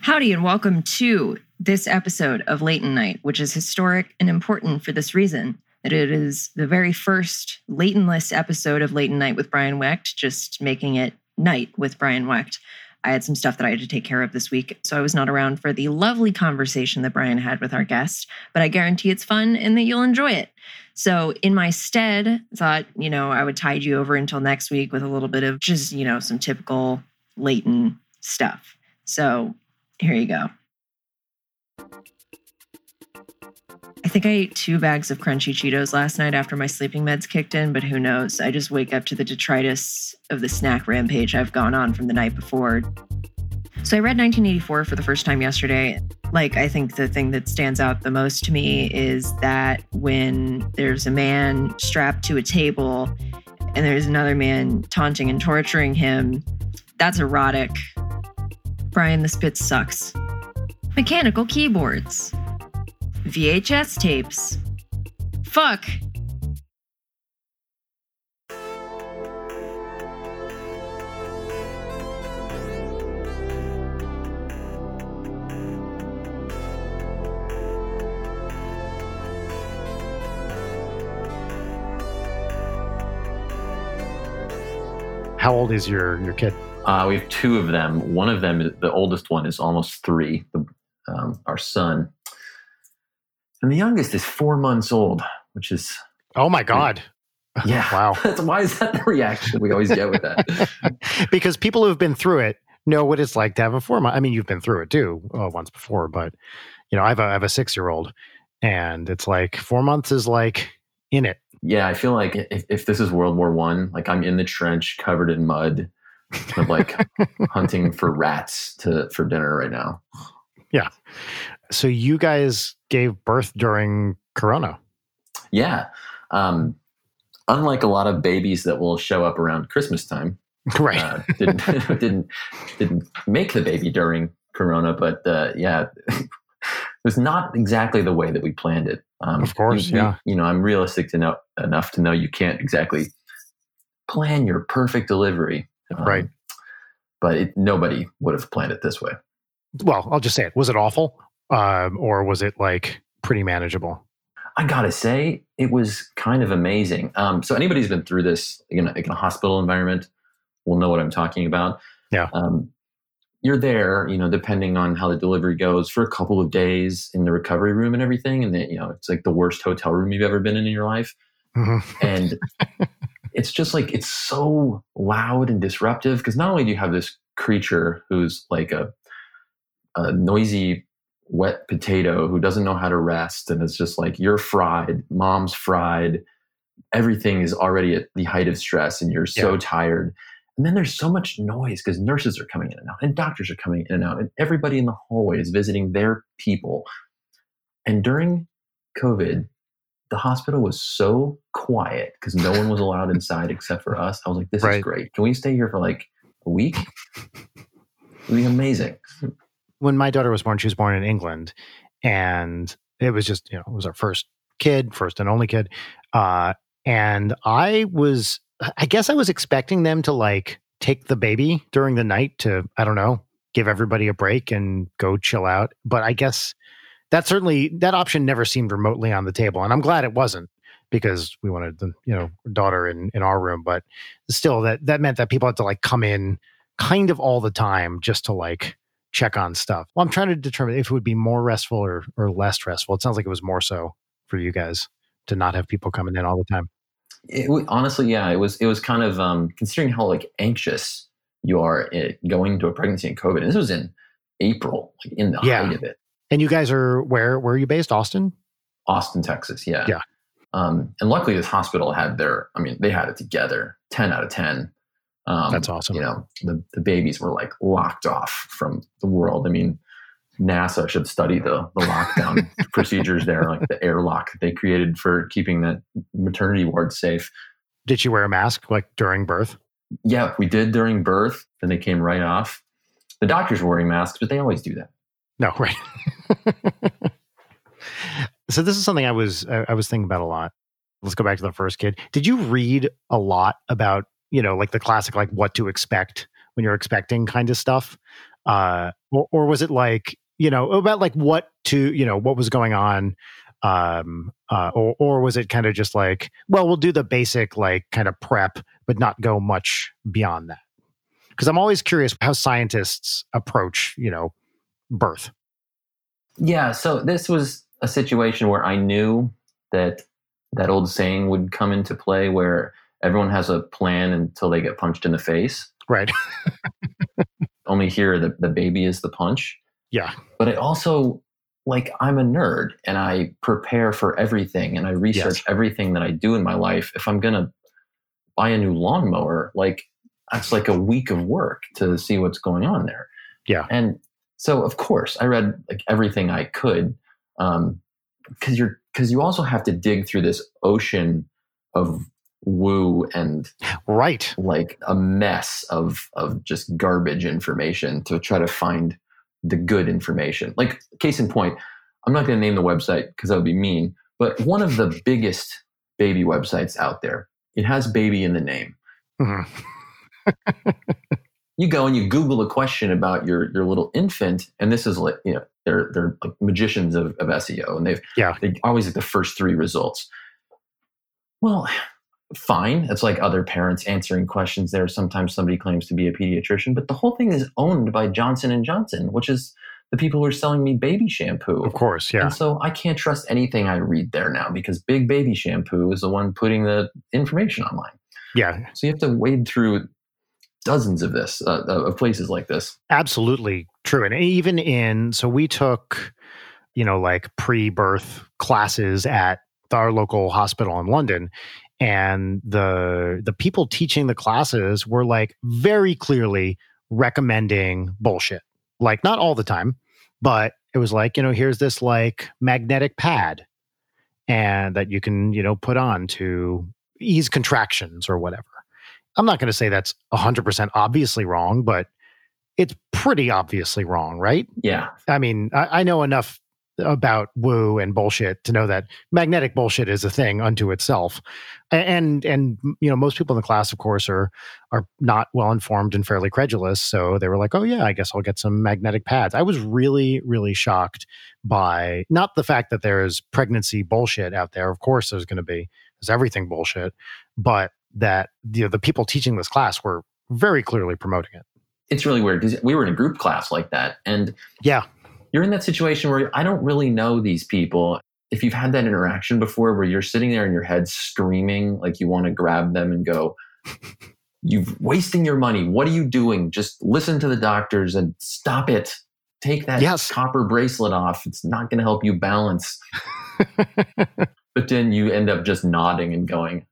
Howdy, and welcome to this episode of Late and Night, which is historic and important for this reason that it is the very first Leightonless episode of Late and Night with Brian Wecht, just making it night with Brian Wecht. I had some stuff that I had to take care of this week, so I was not around for the lovely conversation that Brian had with our guest, but I guarantee it's fun and that you'll enjoy it. So, in my stead, thought, you know, I would tide you over until next week with a little bit of just, you know, some typical Leighton stuff. So, here you go. I think I ate two bags of crunchy Cheetos last night after my sleeping meds kicked in, but who knows? I just wake up to the detritus of the snack rampage I've gone on from the night before. So I read 1984 for the first time yesterday. Like, I think the thing that stands out the most to me is that when there's a man strapped to a table and there's another man taunting and torturing him, that's erotic. Brian, the spit sucks. Mechanical keyboards. VHS tapes. Fuck. How old is your your kid? Uh, we have two of them. One of them, the oldest one, is almost three. The, um, our son, and the youngest is four months old, which is Oh my god. yeah. Wow. That's why is that the reaction we always get with that? because people who've been through it know what it's like to have a four month. I mean, you've been through it too uh, once before, but you know, I have a, I have a six year old, and it's like four months is like in it. Yeah, I feel like if, if this is World War One, like I'm in the trench, covered in mud, of like hunting for rats to for dinner right now. Yeah. So you guys gave birth during Corona. Yeah. Um, unlike a lot of babies that will show up around Christmas time, Right. uh, didn't didn't didn't make the baby during Corona, but uh, yeah, it was not exactly the way that we planned it. Um, Of course, yeah. You know, I'm realistic to know enough to know you can't exactly plan your perfect delivery, um, Right. But it, nobody would have planned it this way. well, I'll just say it. Was it awful? Um, or was it like pretty manageable? I gotta say, it was kind of amazing. Um, so anybody who's been through this in a, in a hospital environment will know what I'm talking about. Yeah. Um, you're there, you know, depending on how the delivery goes, for a couple of days in the recovery room and everything, and then you know, it's like the worst hotel room you've ever been in in your life, Mhm. and it's just like it's so loud and disruptive because not only do you have this creature who's like a, a noisy wet potato who doesn't know how to rest and it's just like you're fried. Mom's fried. Everything is already at the height of stress and you're so Yeah. tired. And then there's so much noise because nurses are coming in and out and doctors are coming in and out and everybody in the hallway is visiting their people. And during covid the hospital was so quiet because no one was allowed inside except for us. I was like this Right. is great. Can we stay here for like a week? It'd be amazing. When my daughter was born, she was born in England, and it was just you know it was our first kid, first and only kid, uh, and I was I guess I was expecting them to like take the baby during the night to I don't know give everybody a break and go chill out, but I guess that certainly that option never seemed remotely on the table, and I'm glad it wasn't because we wanted the you know daughter in in our room, but still that that meant that people had to like come in kind of all the time just to like check on stuff. Well, I'm trying to determine if it would be more restful or, or less restful. It sounds like it was more so for you guys to not have people coming in all the time. it, honestly yeah it was it was kind of um considering how like anxious you are eh, going to a pregnancy and covid and this was in april like in the Yeah. height of it And you guys are where? Where are you based? Austin. austin texas yeah Yeah. um and luckily this hospital had their i mean they had it together 10 out of 10 um That's awesome. you know the, the babies were like locked off from the world i mean nasa should study the, the lockdown procedures there like the airlock they created for keeping that maternity ward safe Did you wear a mask like during birth? Yeah, we did during birth. Then they came right off. The doctors were wearing masks, but they always do that. No, right. so this is something I was I, was thinking about a lot. Let's go back to the first kid. Did you read a lot about you know like the classic like what to expect when you're expecting kind of stuff? Uh, or, or was it like you know about like what to you know what was going on um uh or, or was it kind of just like well we'll do the basic like kind of prep but not go much beyond that because i'm always curious how scientists approach you know birth yeah so this was a situation where i knew that that old saying would come into play where everyone has a plan until they get punched in the face right only here the, the baby is the punch yeah but I also like I'm a nerd and I prepare for everything and I research Yes. everything that I do in my life. If I'm gonna buy a new lawnmower, like that's like a week of work to see what's going on there. Yeah. And so of course I read like everything I could. Um because you're because you also have to dig through this ocean of woo and right like a mess of of just garbage information to try to find the good information. Like case in point, I'm not going to name the website because that would be mean, but one of the biggest baby websites out there. It has baby in the name. Mhm. You go and you Google a question about your your little infant, and this is like you know they're they're like magicians of, of SEO, and they've Yeah. they always the first three results. Well, fine. It's like other parents answering questions there. Sometimes somebody claims to be a pediatrician, but the whole thing is owned by Johnson and Johnson, which is the people who are selling me baby shampoo. of course yeah And so I can't trust anything I read there now because Big Baby Shampoo is the one putting the information online. yeah So you have to wade through dozens of this uh, of places like this. absolutely true. And even in so we took you know like pre-birth classes at our local hospital in london and the the people teaching the classes were like very clearly recommending bullshit. Like not all the time but it was like you know here's this like magnetic pad and that you can you know put on to ease contractions or whatever i'm not going to say that's 100% obviously wrong but it's pretty obviously wrong right Yeah. I mean, I, I know enough about woo and bullshit to know that magnetic bullshit is a thing unto itself. And and you know, most people in the class, of course, are are not well informed and fairly credulous. So they were like, "Oh yeah, I guess I'll get some magnetic pads." I was really really shocked by not the fact that there is pregnancy bullshit out there. Of course, there's going to be there's everything bullshit, but that you know, the people teaching this class were very clearly promoting it. It's really weird because we were in a group class like that. And Yeah, you're in that situation where I don't really know these people. If you've had that interaction before where you're sitting there in your head screaming like you want to grab them and go, You've wasting your money. What are you doing? Just listen to the doctors and stop it. Take that Yes. copper bracelet off. It's not going to help you balance. but then you end up just nodding and going,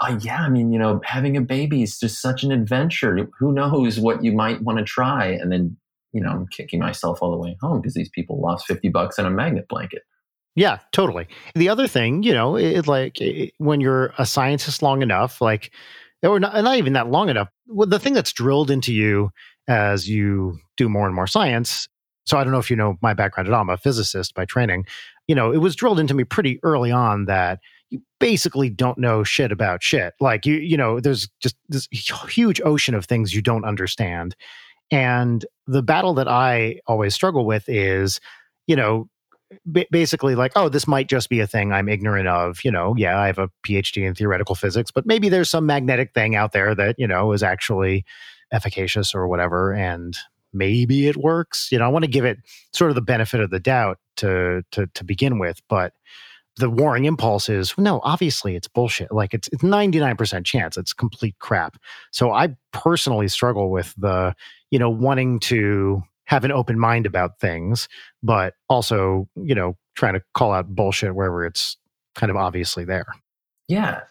uh, yeah, I mean, you know, having a baby is just such an adventure. Who knows what you might want to try? And then, you know, I'm kicking myself all the way home because these people lost 50 bucks on a magnet blanket. Yeah, totally. The other thing, you know, it, like it, when you're a scientist long enough, like, or not, not even that long enough, the thing that's drilled into you as you do more and more science. So I don't know if you know my background at all. I'm a physicist by training. You know, it was drilled into me pretty early on that you basically don't know shit about shit. Like you, you know, there's just this huge ocean of things you don't understand. And the battle that I always struggle with is, you know, ba- basically like, oh, this might just be a thing I'm ignorant of. You know, yeah, I have a PhD in theoretical physics, but maybe there's some magnetic thing out there that, you know, is actually efficacious or whatever. And maybe it works. You know, I want to give it sort of the benefit of the doubt to to to begin with, but the warring impulse is no, obviously it's bullshit. Like it's it's 99% chance it's complete crap. So I personally struggle with the, you know, wanting to have an open mind about things, but also, you know, trying to call out bullshit wherever it's kind of obviously there. Yeah.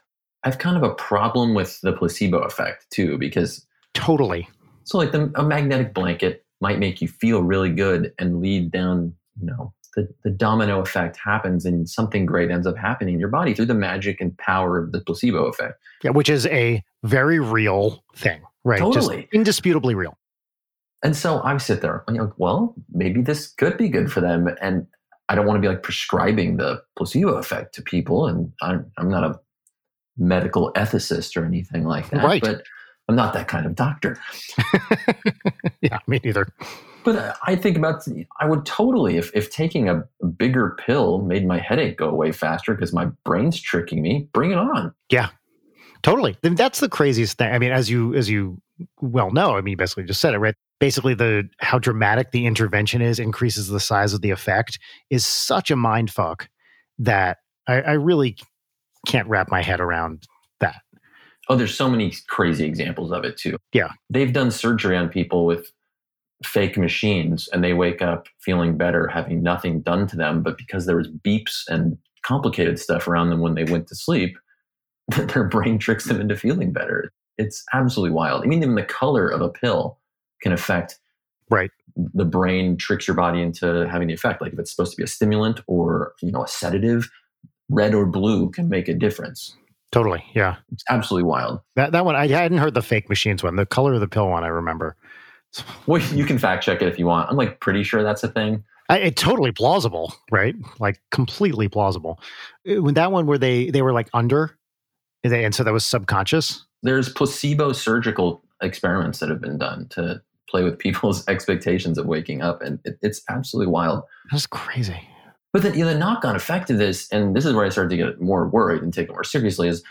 I've kind of a problem with the placebo effect too, because Totally. so like the, a magnetic blanket might make you feel really good and lead down, you know, the, the domino effect happens and something great ends up happening in your body through the magic and power of the placebo effect. Yeah, which is a very real thing, right? Totally. Just indisputably real. And so I sit there, and you're like, well, maybe this could be good for them. And I don't want to be like prescribing the placebo effect to people. And I'm, I'm not a medical ethicist or anything like that. Right. But I'm not that kind of doctor. yeah, me neither. But I think about, I would totally, if, if taking a bigger pill made my headache go away faster because my brain's tricking me, bring it on. Yeah, totally. That's the craziest thing. I mean, as you, as you well know, I mean, you basically just said it, right? Basically, the how dramatic the intervention is increases the size of the effect is such a mind fuck that I, I really can't wrap my head around that. Oh, there's so many crazy examples of it too. Yeah. They've done surgery on people with fake machines and they wake up feeling better having nothing done to them. But because there was beeps and complicated stuff around them when they went to sleep their brain tricks them into feeling better. It's absolutely wild. I mean even the color of a pill can affect right. the brain tricks your body into having the effect. Like if it's supposed to be a stimulant or you know a sedative red or blue can make a difference. Totally yeah. It's absolutely wild. That that one i hadn't heard the fake machines one the color of the pill one i remember well, you can fact check it if you want. I'm like pretty sure that's a thing. I, it totally plausible, right? Like completely plausible. Uh, when that one where they they were like under, and so that was subconscious. There's placebo surgical experiments that have been done to play with people's expectations of waking up, and it, it's absolutely wild. That's crazy. But then you know, the knock-on effect of this, and this is where I started to get more worried and take it more seriously, is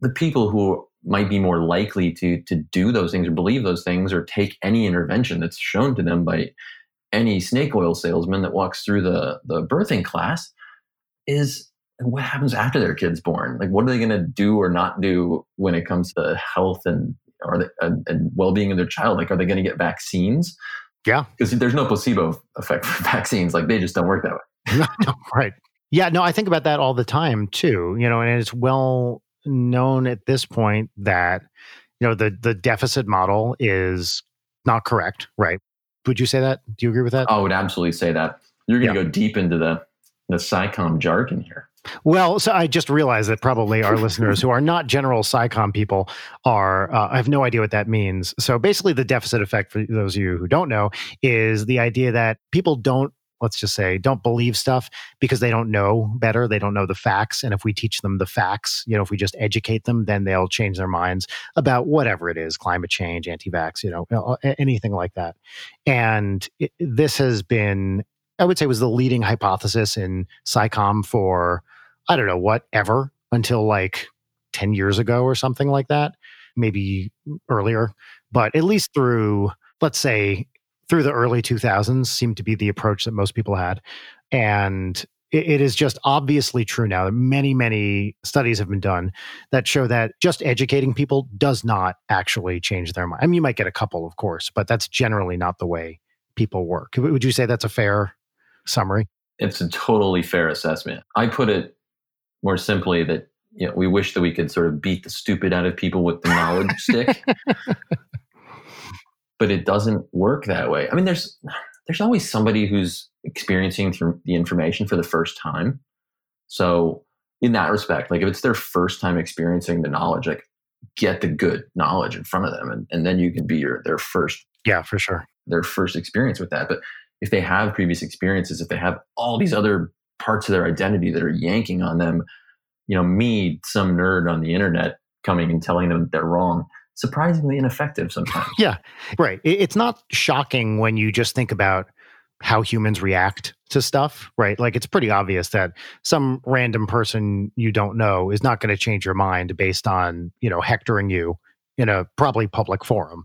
the people who might be more likely to to do those things or believe those things or take any intervention that's shown to them by any snake oil salesman that walks through the the birthing class is what happens after their kid's born. Like what are they going to do or not do when it comes to health and or the, and, and well-being of their child? Like are they going to get vaccines? Yeah. Because there's no placebo effect for vaccines. Like they just don't work that way. No, right. Yeah no i think about that all the time too you know and it's well known at this point that you know the the deficit model is not correct, right? Would you say that? Do you agree with that? I would absolutely say that. You're going to yeah. go deep into the the SciComm jargon here. Well, so I just realized that probably our listeners who are not general SciComm people are, uh, I have no idea what that means. So basically, the deficit effect, for those of you who don't know, is the idea that people don't let's just say don't believe stuff because they don't know better they don't know the facts and if we teach them the facts you know if we just educate them then they'll change their minds about whatever it is climate change anti-vax you know anything like that. And it, this has been i would say was the leading hypothesis in SciComm for i don't know whatever until like 10 years ago or something like that maybe earlier. But at least through let's say through the early 2000s seemed to be the approach that most people had. And it, it is just obviously true now that many, many studies have been done that show that just educating people does not actually change their mind. I mean, you might get a couple, of course, but that's generally not the way people work. Would you say that's a fair summary? It's a totally fair assessment. I put it more simply that you know, we wish that we could sort of beat the stupid out of people with the knowledge stick. but it doesn't work that way. I mean, there's there's always somebody who's experiencing the information for the first time. So in that respect, like if it's their first time experiencing the knowledge, like get the good knowledge in front of them, and, and then you can be your their first. Yeah, for sure. Their first experience with that, but if they have previous experiences, if they have all these other parts of their identity that are yanking on them, you know, me, some nerd on the internet, coming and telling them they're wrong surprisingly ineffective sometimes. Yeah, right. It's not shocking when you just think about how humans react to stuff, right? Like it's pretty obvious that some random person you don't know is not going to change your mind based on, you know, hectoring you in a probably public forum.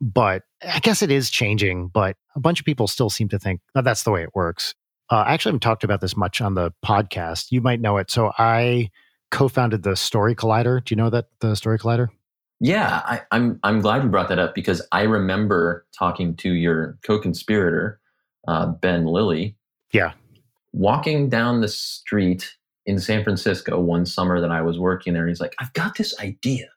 But I guess it is changing, but a bunch of people still seem to think that that's the way it works. Uh, I actually haven't talked about this much on the podcast. You might know it. So I co-founded the Story Collider. Do you know that the Story Collider? Yeah, I, am I'm, I'm glad you brought that up because I remember talking to your co-conspirator, uh, Ben Lillie. Yeah, walking down the street in San Francisco one summer that I was working there, and he's like, "I've got this idea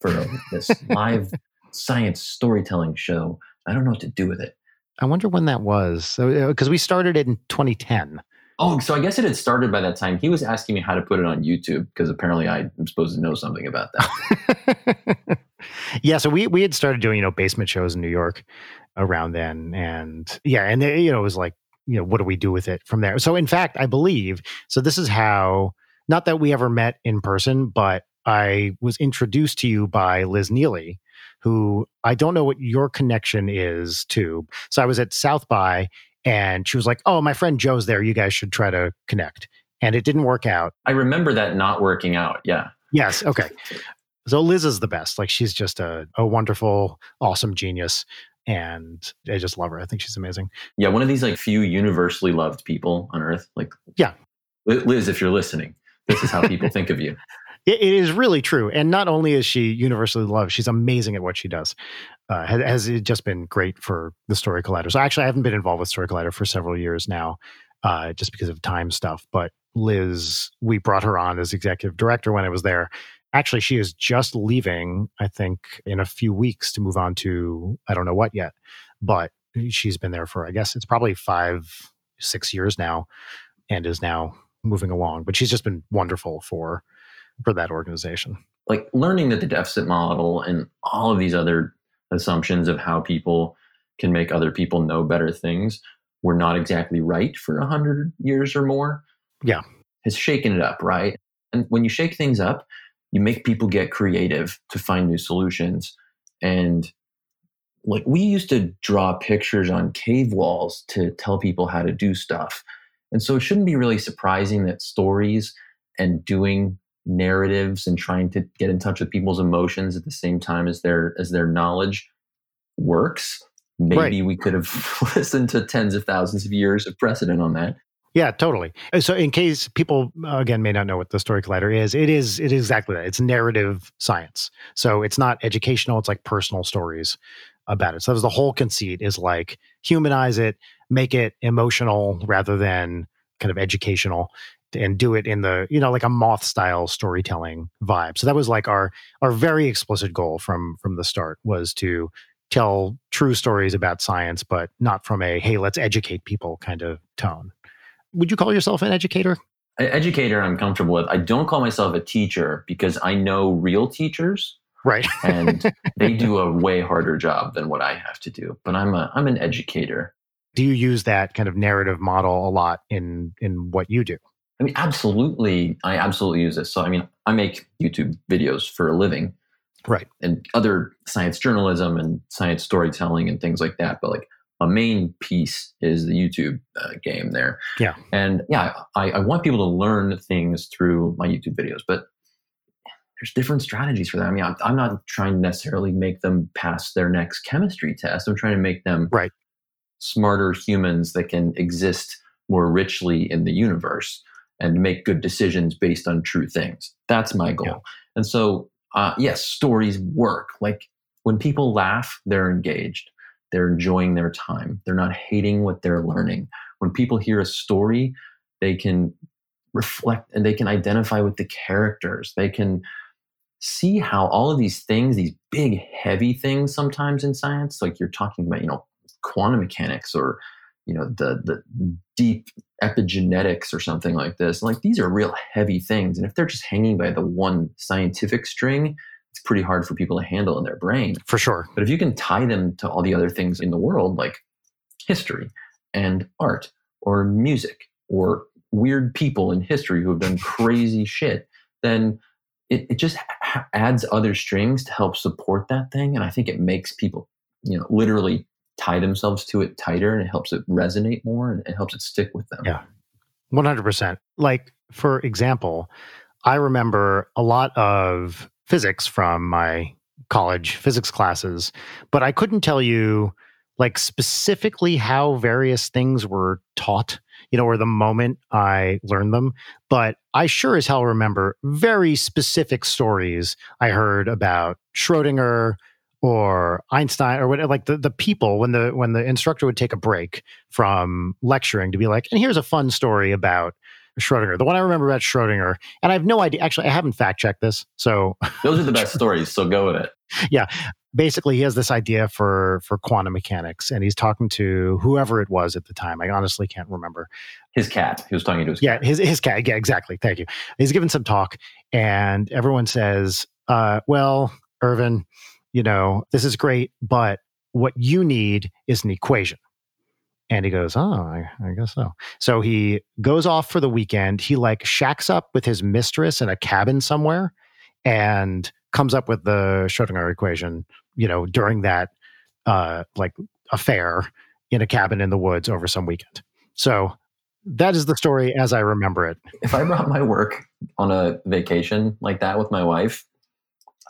for this live science storytelling show. I don't know what to do with it." I wonder when that was. Because we started it in 2010. Oh, so I guess it had started by that time. He was asking me how to put it on YouTube because apparently I'm supposed to know something about that. yeah, so we we had started doing you know basement shows in New York around then, and yeah, and you know it was like you know what do we do with it from there? So in fact, I believe so. This is how not that we ever met in person, but I was introduced to you by Liz Neely, who I don't know what your connection is to. So I was at South by and she was like, Oh, my friend Joe's there. You guys should try to connect. And it didn't work out. I remember that not working out. Yeah. Yes. Okay. So Liz is the best. Like she's just a, a wonderful, awesome genius. And I just love her. I think she's amazing. Yeah. One of these like few universally loved people on earth. Like, yeah. Liz, if you're listening, this is how people think of you. It, it is really true. And not only is she universally loved, she's amazing at what she does. Uh, has, has it just been great for the Story Collider? So actually, I haven't been involved with Story Collider for several years now, uh, just because of time stuff. But Liz, we brought her on as executive director when I was there. Actually, she is just leaving, I think, in a few weeks to move on to I don't know what yet, but she's been there for I guess it's probably five, six years now, and is now moving along. But she's just been wonderful for for that organization. Like learning that the deficit model and all of these other assumptions of how people can make other people know better things were not exactly right for a hundred years or more. Yeah. Has shaken it up, right? And when you shake things up, you make people get creative to find new solutions. And like we used to draw pictures on cave walls to tell people how to do stuff. And so it shouldn't be really surprising that stories and doing narratives and trying to get in touch with people's emotions at the same time as their as their knowledge works. Maybe right. we could have listened to tens of thousands of years of precedent on that. Yeah totally. Uh, so in case people uh, again may not know what the story collider is it is it is exactly that. It's narrative science. So it's not educational it's like personal stories about it. So the whole conceit is like humanize it make it emotional rather than kind of educational and do it in the you know like a moth style storytelling vibe. So that was like our our very explicit goal from from the start was to tell true stories about science but not from a hey let's educate people kind of tone. Would you call yourself an educator? An educator i'm comfortable with. I don't call myself a teacher because i know real teachers right. and they do a way harder job than what i have to do but i'm a i'm an educator. Do you use that kind of narrative model a lot in in what you do I mean, absolutely. I absolutely use this. So, I mean, I make YouTube videos for a living. Right. And other science journalism and science storytelling and things like that. But like a main piece is the YouTube uh, game there. Yeah. And yeah, I, I want people to learn things through my YouTube videos, but there's different strategies for that. I mean, I'm, I'm not trying to necessarily make them pass their next chemistry test. I'm trying to make them right. smarter humans that can exist more richly in the universe and make good decisions based on true things. That's my goal. Yeah. And so, uh, yes, stories work. Like when people laugh, they're engaged, they're enjoying their time, they're not hating what they're learning. When people hear a story, they can reflect and they can identify with the characters. They can see how all of these things, these big, heavy things sometimes in science, like you're talking about, you know, quantum mechanics or you know the the deep epigenetics or something like this like these are real heavy things and if they're just hanging by the one scientific string it's pretty hard for people to handle in their brain. For sure. But if you can tie them to all the other things in the world like history and art or music or weird people in history who have done crazy shit then it, it just ha- adds other strings to help support that thing and i think it makes people you know literally tie themselves to it tighter and it helps it resonate more and it helps it stick with them. Yeah. 100%. Like, for example, I remember a lot of physics from my college physics classes, but I couldn't tell you like specifically how various things were taught, you know, or the moment I learned them. But I sure as hell remember very specific stories I heard about Schrodinger, or Einstein or whatever, like the, the people when the when the instructor would take a break from lecturing to be like, and here's a fun story about Schrodinger. The one I remember about Schrodinger, and I have no idea. Actually, I haven't fact checked this, so those are the best stories. So go with it. Yeah, basically, he has this idea for for quantum mechanics, and he's talking to whoever it was at the time. I honestly can't remember. His cat. He was talking to his yeah, cat. his his cat. Yeah, exactly. Thank you. He's given some talk, and everyone says, uh, "Well, Erwin." You know, this is great, but what you need is an equation. And he goes, Oh, I, I, guess so. So he goes off for the weekend. He like shacks up with his mistress in a cabin somewhere and comes up with the Schrodinger equation, you know, during that uh, like affair in a cabin in the woods over some weekend. So that is the story as I remember it. If I brought my work on a vacation like that with my wife,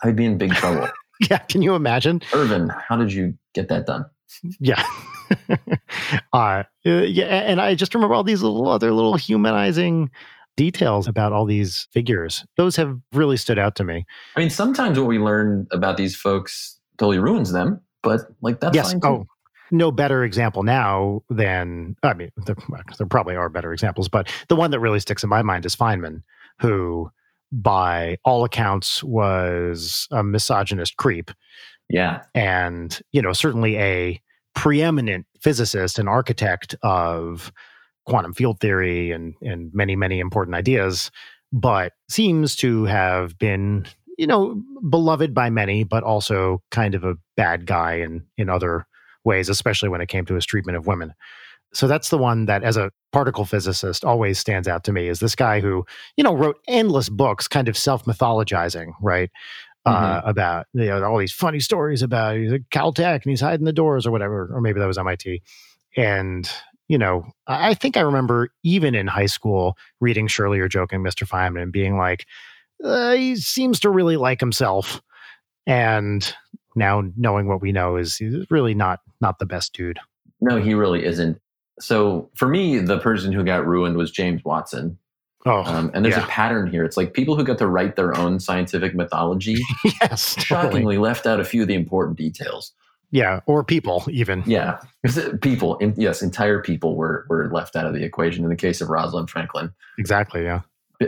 I'd be in big trouble. yeah, can you imagine? Erwin, how did you get that done? Yeah. uh, yeah, and I just remember all these little other little humanizing details about all these figures. Those have really stood out to me. I mean, sometimes what we learn about these folks totally ruins them, but like that's yes. fine too. Oh, no better example now than I mean, there, there probably are better examples, but the one that really sticks in my mind is Feynman, who, by all accounts, was a misogynist creep. Yeah, and you know, certainly a preeminent physicist and architect of quantum field theory and and many many important ideas, but seems to have been you know beloved by many, but also kind of a bad guy in in other ways, especially when it came to his treatment of women. So that's the one that, as a particle physicist, always stands out to me. Is this guy who you know wrote endless books, kind of self mythologizing, right? Uh, mm-hmm. Uh, about you know all these funny stories about he's at Caltech and he's hiding the doors or whatever, or maybe that was MIT. And you know, I think I remember even in high school reading Surely You're Joking, Mr. Feynman, and being like, uh, he seems to really like himself. And now knowing what we know is he's really not not the best dude. No, he really isn't. So for me, the person who got ruined was James Watson. Oh, um, and there's yeah. a pattern here. It's like people who got to write their own scientific mythology, yes, shockingly left out a few of the important details. Yeah, or people even. Yeah, people. In, yes, entire people were were left out of the equation in the case of Rosalind Franklin. Exactly. Yeah.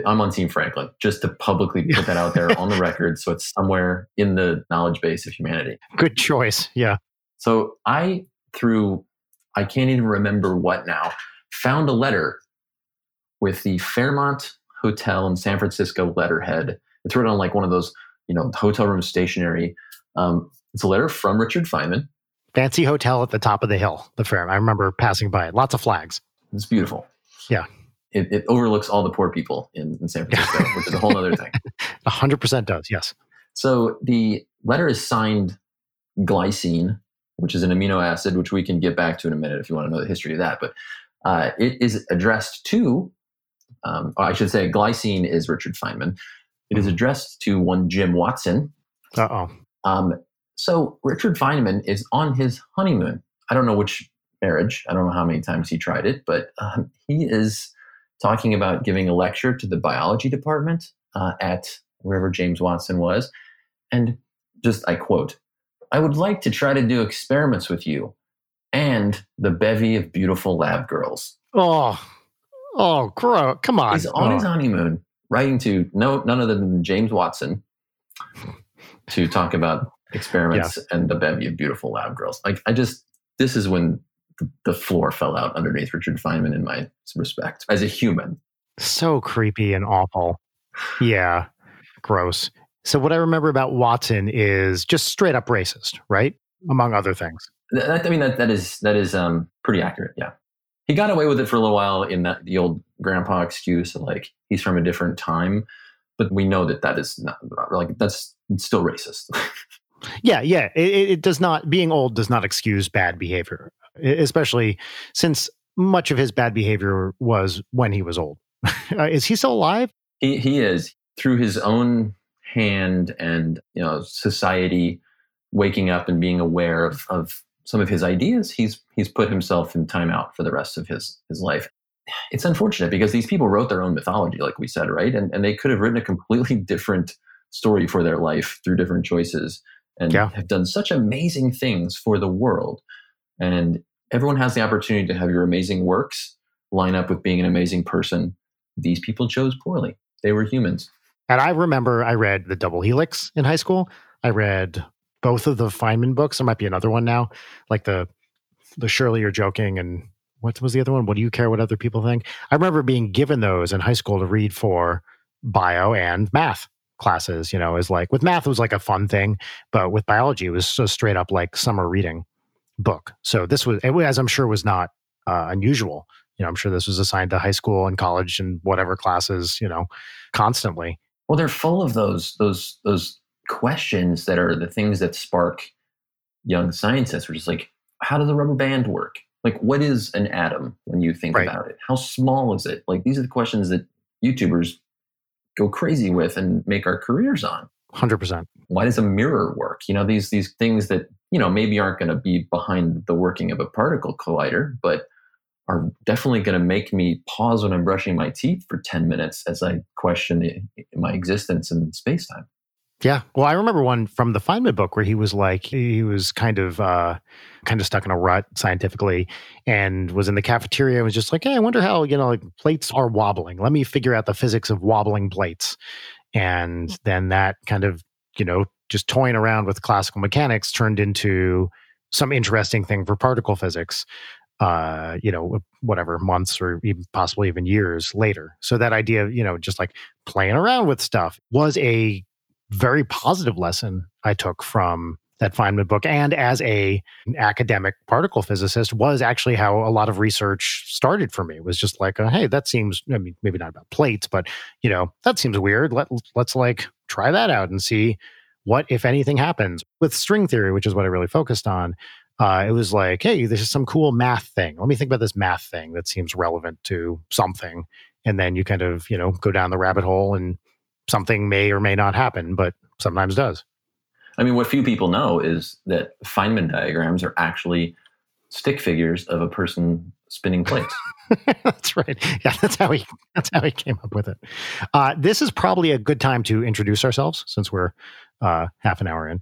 I'm on Team Franklin, just to publicly put that out there on the record, so it's somewhere in the knowledge base of humanity. Good choice. Yeah. So I, through, I can't even remember what now, found a letter with the Fairmont Hotel in San Francisco letterhead. It's written on like one of those, you know, hotel room stationery. Um, it's a letter from Richard Feynman. Fancy hotel at the top of the hill, the Fairmont. I remember passing by it. Lots of flags. It's beautiful. Yeah it, it overlooks all the poor people in, in San Francisco, which is a whole other thing. A hundred percent does, yes. So the letter is signed glycine, which is an amino acid, which we can get back to in a minute if you want to know the history of that. But uh, it is addressed to, um, I should say, glycine is Richard Feynman. It is mm-hmm. addressed to one Jim Watson. Uh oh. Um, so Richard Feynman is on his honeymoon. I don't know which marriage. I don't know how many times he tried it, but um, he is talking about giving a lecture to the biology department uh, at wherever James Watson was. And just, I quote, I would like to try to do experiments with you and the bevy of beautiful lab girls. Oh, oh, grow! Come on. He's on oh. his honeymoon, writing to no none other than James Watson to talk about experiments and the bevy of beautiful lab girls. Like, I just, this is when the floor fell out underneath Richard Feynman in my respect as a human. So creepy and awful. Yeah, gross. So what I remember about Watson is just straight up racist, right? Among other things. That, I mean that that is that is um, pretty accurate. Yeah, he got away with it for a little while in that the old grandpa excuse, like he's from a different time, but we know that that is not like that's still racist. yeah, yeah. It, it does not being old does not excuse bad behavior especially since much of his bad behavior was when he was old. Uh, is he still alive? He, he is through his own hand and you know society waking up and being aware of, of some of his ideas. He's he's put himself in timeout for the rest of his his life. It's unfortunate because these people wrote their own mythology, like we said, right? And and they could have written a completely different story for their life through different choices and yeah. have done such amazing things for the world. And everyone has the opportunity to have your amazing works line up with being an amazing person. These people chose poorly. They were humans. And I remember I read The Double Helix in high school. I read both of the Feynman books. There might be another one now, like the the Surely You're Joking and what was the other one? What do you care what other people think? I remember being given those in high school to read for bio and math classes. You know, is like with math it was like a fun thing, but with biology it was so straight up like summer reading book. So this was, as I'm sure, was not uh, unusual. You know, I'm sure this was assigned to high school and college and whatever classes, you know, constantly. Well, they're full of those those those questions that are the things that spark young scientists, which is like, how does a rubber band work? Like, what is an atom when you think Right. about it? How small is it? Like, these are the questions that YouTubers go crazy with and make our careers on. 100%. Why does a mirror work? You know, these these things that you know maybe aren't going to be behind the working of a particle collider, but are definitely going to make me pause when I'm brushing my teeth for 10 minutes as I question the, my existence in space time. Yeah. Well, I remember one from the Feynman book where he was like, he was kind of, uh, kind of stuck in a rut scientifically and was in the cafeteria and was just like, Hey, I wonder how, you know, like plates are wobbling. Let me figure out the physics of wobbling plates. And then that kind of, you know, just toying around with classical mechanics turned into some interesting thing for particle physics uh you know whatever months or even possibly even years later so that idea of you know just like playing around with stuff was a very positive lesson I took from that Feynman book, and as a an academic particle physicist, was actually how a lot of research started for me. It was just like, uh, hey, that seems. I mean, maybe not about plates, but you know, that seems weird. Let let's like try that out and see what, if anything, happens with string theory, which is what I really focused on. Uh, it was like, hey, this is some cool math thing. Let me think about this math thing that seems relevant to something, and then you kind of you know go down the rabbit hole and something may or may not happen, but sometimes does. I mean, what few people know is that Feynman diagrams are actually stick figures of a person spinning plates. that's right. Yeah, that's how he that's how he came up with it. Uh, this is probably a good time to introduce ourselves since we're uh, half an hour in.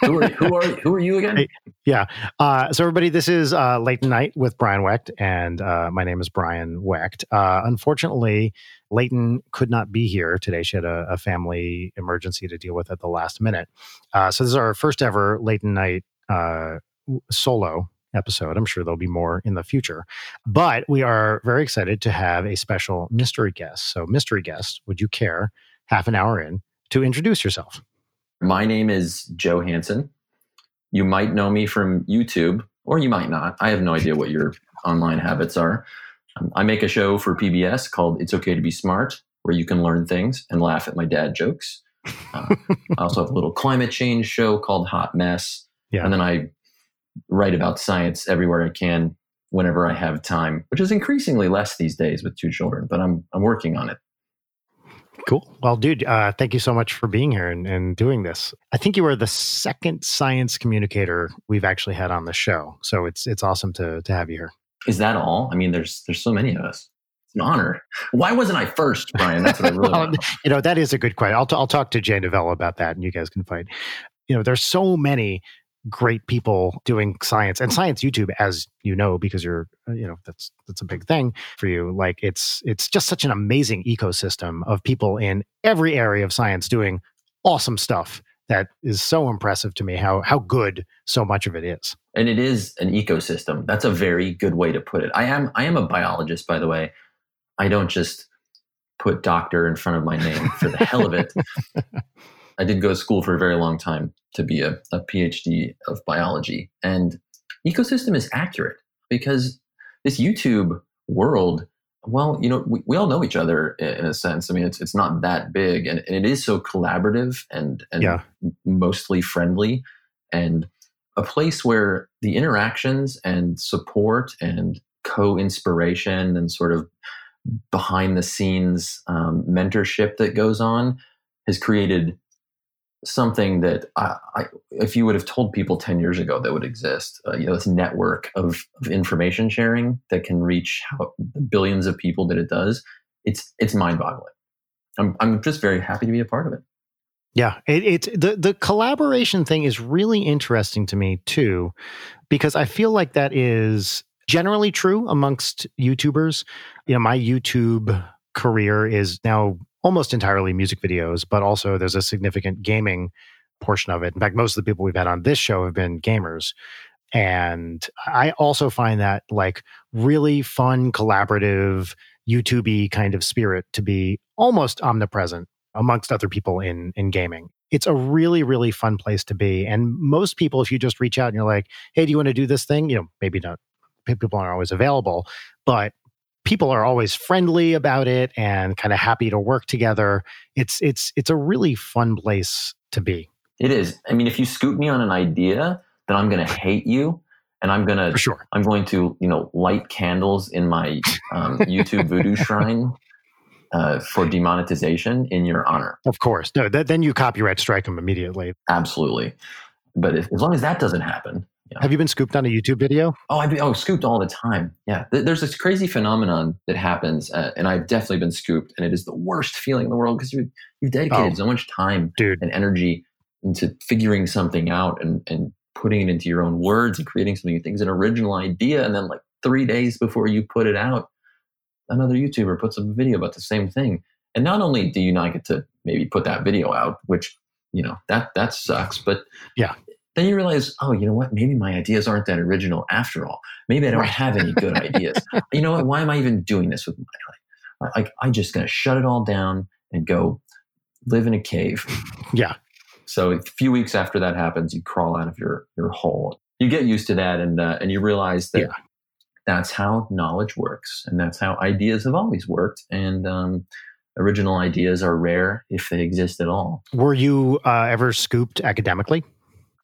Who, are, who are who are you again? Yeah. Uh, so, everybody, this is uh, Late Night with Brian Wecht, and uh, my name is Brian Wecht. Uh, unfortunately, Leighton could not be here today. She had a, a family emergency to deal with at the last minute. Uh, so, this is our first ever Late Night uh, solo episode. I'm sure there'll be more in the future. But we are very excited to have a special mystery guest. So, mystery guest, would you care, half an hour in, to introduce yourself? My name is Joe Hanson. You might know me from YouTube, or you might not. I have no idea what your online habits are. Um, I make a show for PBS called It's Okay to Be Smart, where you can learn things and laugh at my dad jokes. Uh, I also have a little climate change show called Hot Mess. Yeah. And then I write about science everywhere I can whenever I have time, which is increasingly less these days with two children, but I'm, I'm working on it. Cool. Well, dude, uh, thank you so much for being here and, and doing this. I think you are the second science communicator we've actually had on the show, so it's it's awesome to to have you here. Is that all? I mean, there's there's so many of us. It's an honor. Why wasn't I first, Brian? That's what I really well, want. you know, that is a good question. I'll t- I'll talk to Jay Novella about that, and you guys can fight. You know, there's so many great people doing science and science YouTube, as you know, because you're uh, you know that's that's a big thing for you. Like it's it's just such an amazing ecosystem of people in every area of science doing awesome stuff that is so impressive to me how how good so much of it is. And it is an ecosystem. That's a very good way to put it. I am I am a biologist, by the way. I don't just put doctor in front of my name for the hell of it. I did go to school for a very long time to be a, a PhD of biology. And ecosystem is accurate because this YouTube world, well, you know, we, we all know each other in, a sense. I mean, it's it's not that big and, and it is so collaborative and, and Yeah. mostly friendly and a place where the interactions and support and co-inspiration and sort of behind the scenes um, mentorship that goes on has created something that I, I, if you would have told people 10 years ago that would exist uh, you know this network of, of information sharing that can reach how, the billions of people that it does it's it's mind-boggling I'm, I'm just very happy to be a part of it Yeah, it, it's the the collaboration thing is really interesting to me too, because I feel like that is generally true amongst YouTubers. You know, my YouTube career is now almost entirely music videos, but also there's a significant gaming portion of it. In fact, most of the people we've had on this show have been gamers. And I also find that like really fun, collaborative, YouTube kind of spirit to be almost omnipresent amongst other people in in gaming. It's a really really fun place to be, and most people, if you just reach out and you're like, "Hey, do you want to do this thing?" You know, maybe not. People aren't always available, but people are always friendly about it and kind of happy to work together. It's it's it's a really fun place to be. It is. I mean, if you scoop me on an idea, then I'm going to hate you, and I'm going to sure. I'm going to you know light candles in my um, YouTube voodoo shrine uh, for demonetization in your honor. Of course. No, th- then you copyright strike them immediately. Absolutely. But if, as long as that doesn't happen, Have you been scooped on a YouTube video? Oh, I've been oh, scooped all the time. Yeah. Th- There's this crazy phenomenon that happens, uh, and I've definitely been scooped, and it is the worst feeling in the world because you, you've dedicated Oh. so much time Dude. and energy into figuring something out and, and putting it into your own words and creating something you think is an original idea. And then, like, three days before you put it out, another YouTuber puts up a video about the same thing. And not only do you not get to maybe put that video out, which, you know, that, that sucks, but Yeah. Then you realize, oh, you know what? Maybe my ideas aren't that original after all. Maybe I don't Right. have any good ideas. You know what? Why am I even doing this with my life? Like, I'm just going to shut it all down and go live in a cave. Yeah. So a few weeks after that happens, you crawl out of your your hole. You get used to that, and uh, and you realize that Yeah. that's how knowledge works, and that's how ideas have always worked. And um, original ideas are rare if they exist at all. Were you uh, ever scooped academically?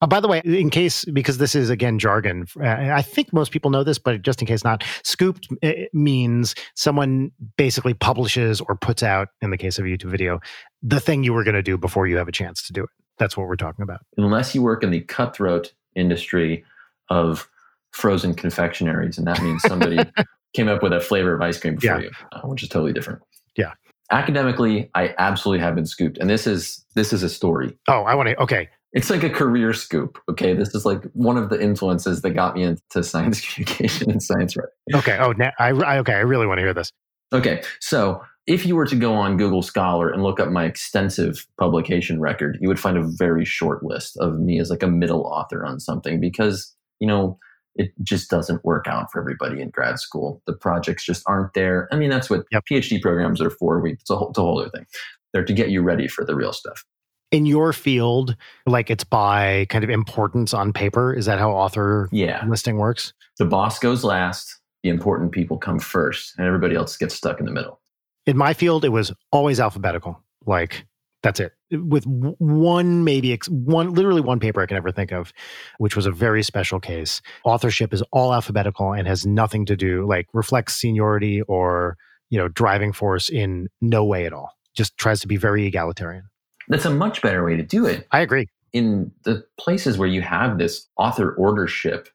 Uh, by the way, in case, because this is again jargon, uh, I think most people know this, but just in case not, scooped uh, means someone basically publishes or puts out, in the case of a YouTube video, the thing you were going to do before you have a chance to do it. That's what we're talking about. Unless you work in the cutthroat industry of frozen confectionaries, and that means somebody came up with a flavor of ice cream for Yeah. you, uh, which is totally different. Yeah. Academically, I absolutely have been scooped, and this is this is a story. Oh, I want to, okay. It's like a career scoop. Okay, this is like one of the influences that got me into science communication and science writing. Okay. Oh, now, I, I, okay. I really want to hear this. Okay, so if you were to go on Google Scholar and look up my extensive publication record, you would find a very short list of me as like a middle author on something because, you know, it just doesn't work out for everybody in grad school. The projects just aren't there. I mean, that's what Yep. PhD programs are for. We, it's, a whole, it's a whole other thing. They're to get you ready for the real stuff. In your field, like it's by kind of importance on paper. Is that how author Yeah. listing works? The boss goes last, the important people come first, and everybody else gets stuck in the middle. in my field it was always alphabetical like that's it with one maybe ex- one literally one paper i can ever think of which was a very special case authorship is all alphabetical and has nothing to do like reflects seniority or you know driving force in no way at all just tries to be very egalitarian That's a much better way to do it. i agree in the places where you have this author ordership,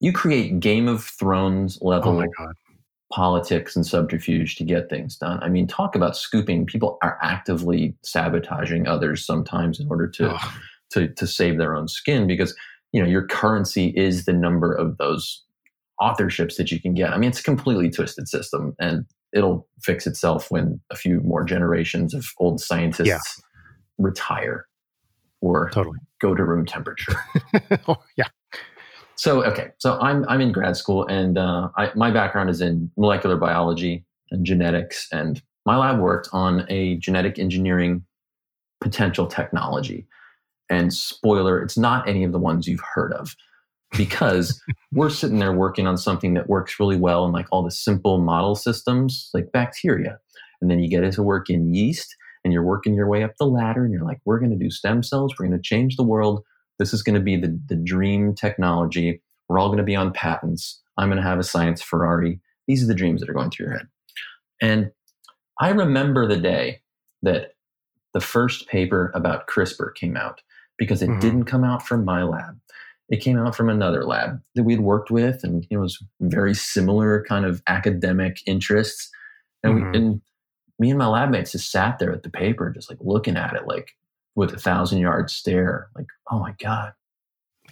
you create Game of Thrones oh level god politics and subterfuge to get things done. I mean, talk about scooping. People are actively sabotaging others sometimes in order to to to save their own skin because you know your currency is the number of those authorships that you can get. I mean, it's a completely twisted system, and it'll fix itself when a few more generations of old scientists Yeah. retire or totally go to room temperature. oh, yeah So okay, so I'm I'm in grad school, and uh, I, my background is in molecular biology and genetics, and my lab worked on a genetic engineering potential technology. And spoiler, it's not any of the ones you've heard of, because we're sitting there working on something that works really well in like all the simple model systems, like bacteria, and then you get into work in yeast, and you're working your way up the ladder, and you're like, we're going to do stem cells, we're going to change the world this is going to be the, the dream technology. We're all going to be on patents. I'm going to have a science Ferrari. These are the dreams that are going through your head. And I remember the day that the first paper about CRISPR came out because it Mhm. didn't come out from my lab. It came out from another lab that we'd worked with, and it was very similar kind of academic interests. And, Mhm. we, and me and my lab mates just sat there at the paper, just like looking at it, like with a thousand yard stare, like, oh my God.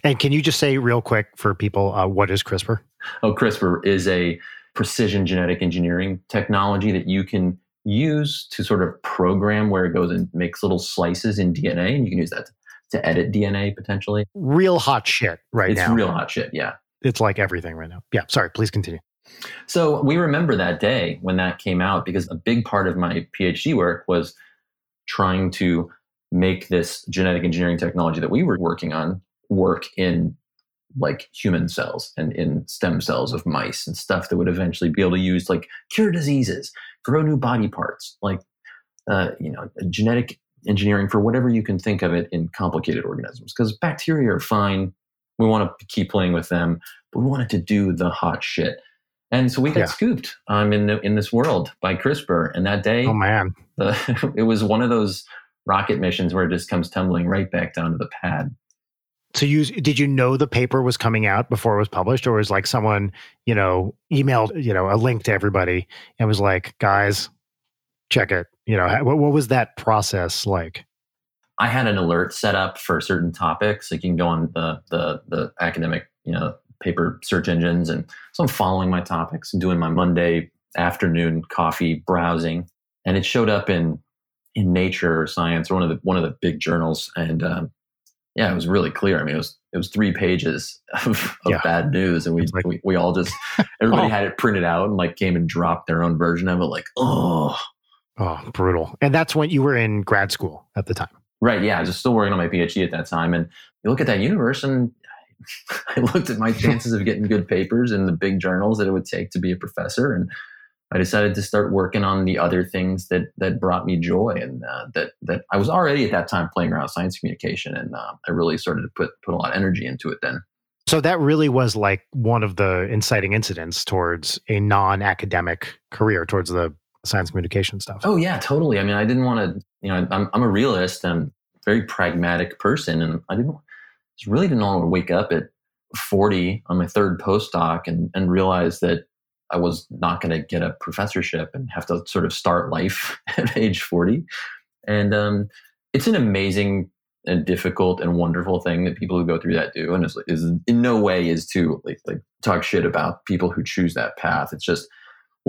and can you just say real quick for people uh, what is crispr Oh, CRISPR is a precision genetic engineering technology that you can use to sort of program where it goes and makes little slices in DNA, and you can use that to, to edit DNA potentially. real hot shit right it's now real hot shit, yeah. it's like everything right now yeah sorry please continue So we remember that day when that came out because a big part of my PhD work was trying to make this genetic engineering technology that we were working on work in like human cells and in stem cells of mice and stuff that would eventually be able to use like cure diseases, grow new body parts, like uh, you know, genetic engineering for whatever you can think of it in complicated organisms. Because bacteria are fine. We want to keep playing with them, but we wanted to do the hot shit. And so we got Yeah. scooped um, in the, in this world by CRISPR. And that day, Oh man. the, it was one of those rocket missions where it just comes tumbling right back down to the pad. So you did you know the paper was coming out before it was published, or was like someone you know emailed you know a link to everybody and was like, guys, check it. You know, what, what was that process like? I had an alert set up for certain topics. Like you can go on the the the academic, you know, paper search engines, and so I'm following my topics and doing my Monday afternoon coffee browsing, and it showed up in in Nature or Science or one of the one of the big journals, and um, yeah, it was really clear. I mean, it was it was three pages of, of Yeah. bad news, and we, like- we we all just everybody Oh. had it printed out and like came and dropped their own version of it. Like, oh, Oh, brutal. And that's when you were in grad school at the time. Right. Yeah. I was still working on my PhD at that time. And you look at that universe and I looked at my chances of getting good papers in the big journals that it would take to be a professor. And I decided to start working on the other things that, that brought me joy and uh, that, that I was already at that time playing around with science communication. And uh, I really started to put, put a lot of energy into it then. So that really was like one of the inciting incidents towards a non-academic career, towards the science communication stuff. Oh yeah, totally. I mean, I didn't want to, you know, I'm, I'm a realist and very pragmatic person. And I didn't, just really didn't want to wake up at 40 on my third postdoc and, and realize that I was not going to get a professorship and have to sort of start life at age 40. And um, it's an amazing and difficult and wonderful thing that people who go through that do. And is, is in no way is to like, like talk shit about people who choose that path. It's just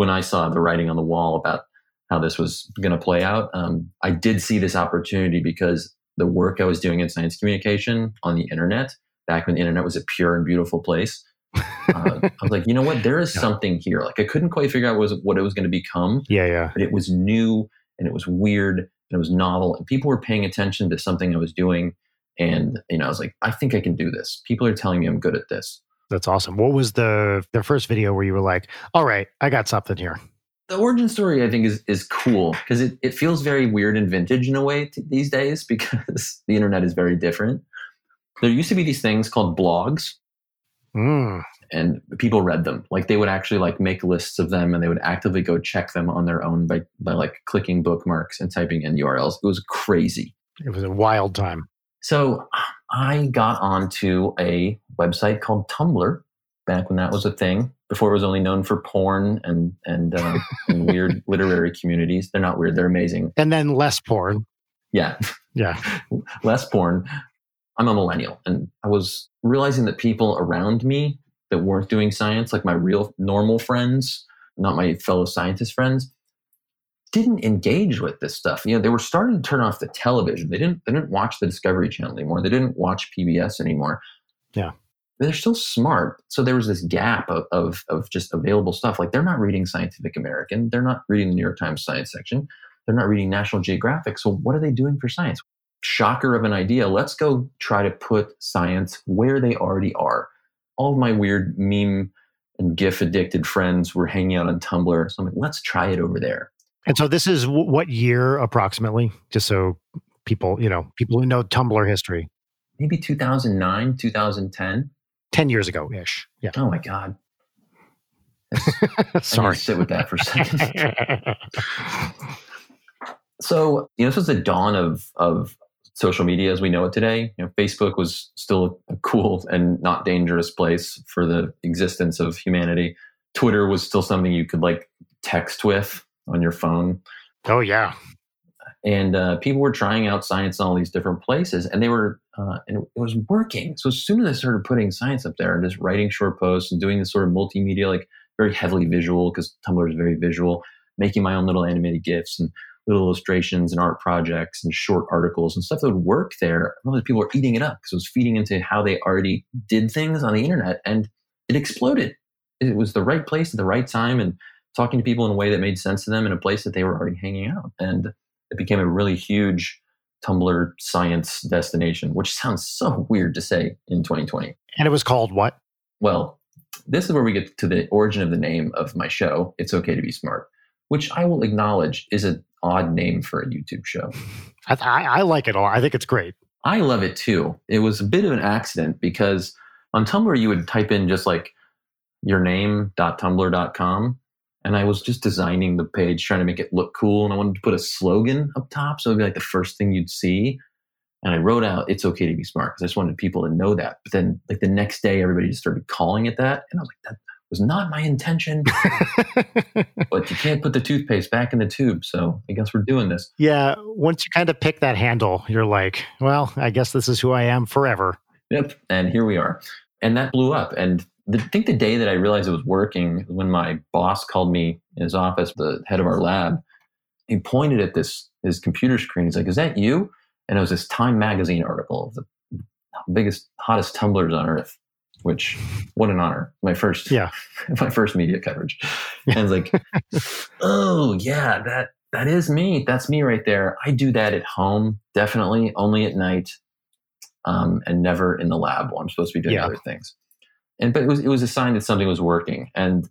when I saw the writing on the wall about how this was going to play out, um, I did see this opportunity because the work I was doing in science communication on the internet, back when the internet was a pure and beautiful place, uh, I was like, you know what? There is Yeah. something here. Like I couldn't quite figure out was what it was going to become, Yeah, yeah. but it was new and it was weird and it was novel, and people were paying attention to something I was doing. And you know, I was like, I think I can do this. People are telling me I'm good at this. That's awesome. What was the the first video where you were like, "All right, I got something here." the origin story I think is is cool because it, it feels very weird and vintage in a way t- these days because the internet is very different. There used to be these things called blogs Mm, and people read them. Like they would actually like make lists of them and they would actively go check them on their own by by like clicking bookmarks and typing in URLs. It was crazy. it was a wild time. So I got onto a website called Tumblr back when that was a thing. Before it was only known for porn and and, uh, and weird literary communities. They're not weird. They're amazing. And then less porn. Yeah, Yeah. less porn. I'm a millennial, and I was realizing that people around me that weren't doing science, like my real normal friends, not my fellow scientist friends, didn't engage with this stuff. You know, they were starting to turn off the television. They didn't. They didn't watch the Discovery Channel anymore. They didn't watch PBS anymore. Yeah. They're still smart. So there was this gap of, of of just available stuff. Like they're not reading Scientific American. They're not reading the New York Times science section. They're not reading National Geographic. So what are they doing for science? Shocker of an idea. Let's go try to put science where they already are. All of my weird meme and GIF addicted friends were hanging out on Tumblr. So I'm like, let's try it over there. And so this is w- what year approximately? Just so people, you know, people who know Tumblr history, Maybe 2009, 2010. ten years ago ish. Yeah. Oh my God. Sorry. sit with that for a second. So, you know, this was the dawn of of social media as we know it today. You know, Facebook was still a cool and not dangerous place for the existence of humanity. Twitter was still something you could like text with on your phone. oh yeah. And uh, people were trying out science in all these different places, and they were, uh, and it was working. So as soon as I started putting science up there and just writing short posts and doing this sort of multimedia, like very heavily visual, because Tumblr is very visual, making my own little animated gifs and little illustrations and art projects and short articles and stuff that would work there. All these people were eating it up because it was feeding into how they already did things on the internet, and it exploded. It was the right place at the right time, and talking to people in a way that made sense to them in a place that they were already hanging out, and it became a really huge Tumblr science destination, which sounds so weird to say in 2020. And it was called what? Well, this is where we get to the origin of the name of my show, It's Okay to Be Smart, which I will acknowledge is an odd name for a YouTube show. I, I, I like it all. I think it's great. I love it too. It was a bit of an accident because on Tumblr, you would type in just like your name.tumblr.com. And I was just designing the page, trying to make it look cool. And I wanted to put a slogan up top. So it'd be like the first thing you'd see. And I wrote out, it's okay to be smart because I just wanted people to know that. But then, like the next day, everybody just started calling it that. And I was like, that was not my intention. but you can't put the toothpaste back in the tube. So I guess we're doing this. Yeah. Once you kind of pick that handle, you're like, well, I guess this is who I am forever. Yep. And here we are. And that blew up. And the, I think the day that I realized it was working when my boss called me in his office, the head of our lab. He pointed at this his computer screen. He's like, "Is that you?" And it was this Time magazine article of the biggest, hottest tumblers on earth. Which, what an honor! My first, yeah, my first media coverage. And it's like, oh yeah, that that is me. That's me right there. I do that at home, definitely, only at night, um, and never in the lab while I'm supposed to be doing Yeah. other things. And but it was it was a sign that something was working. And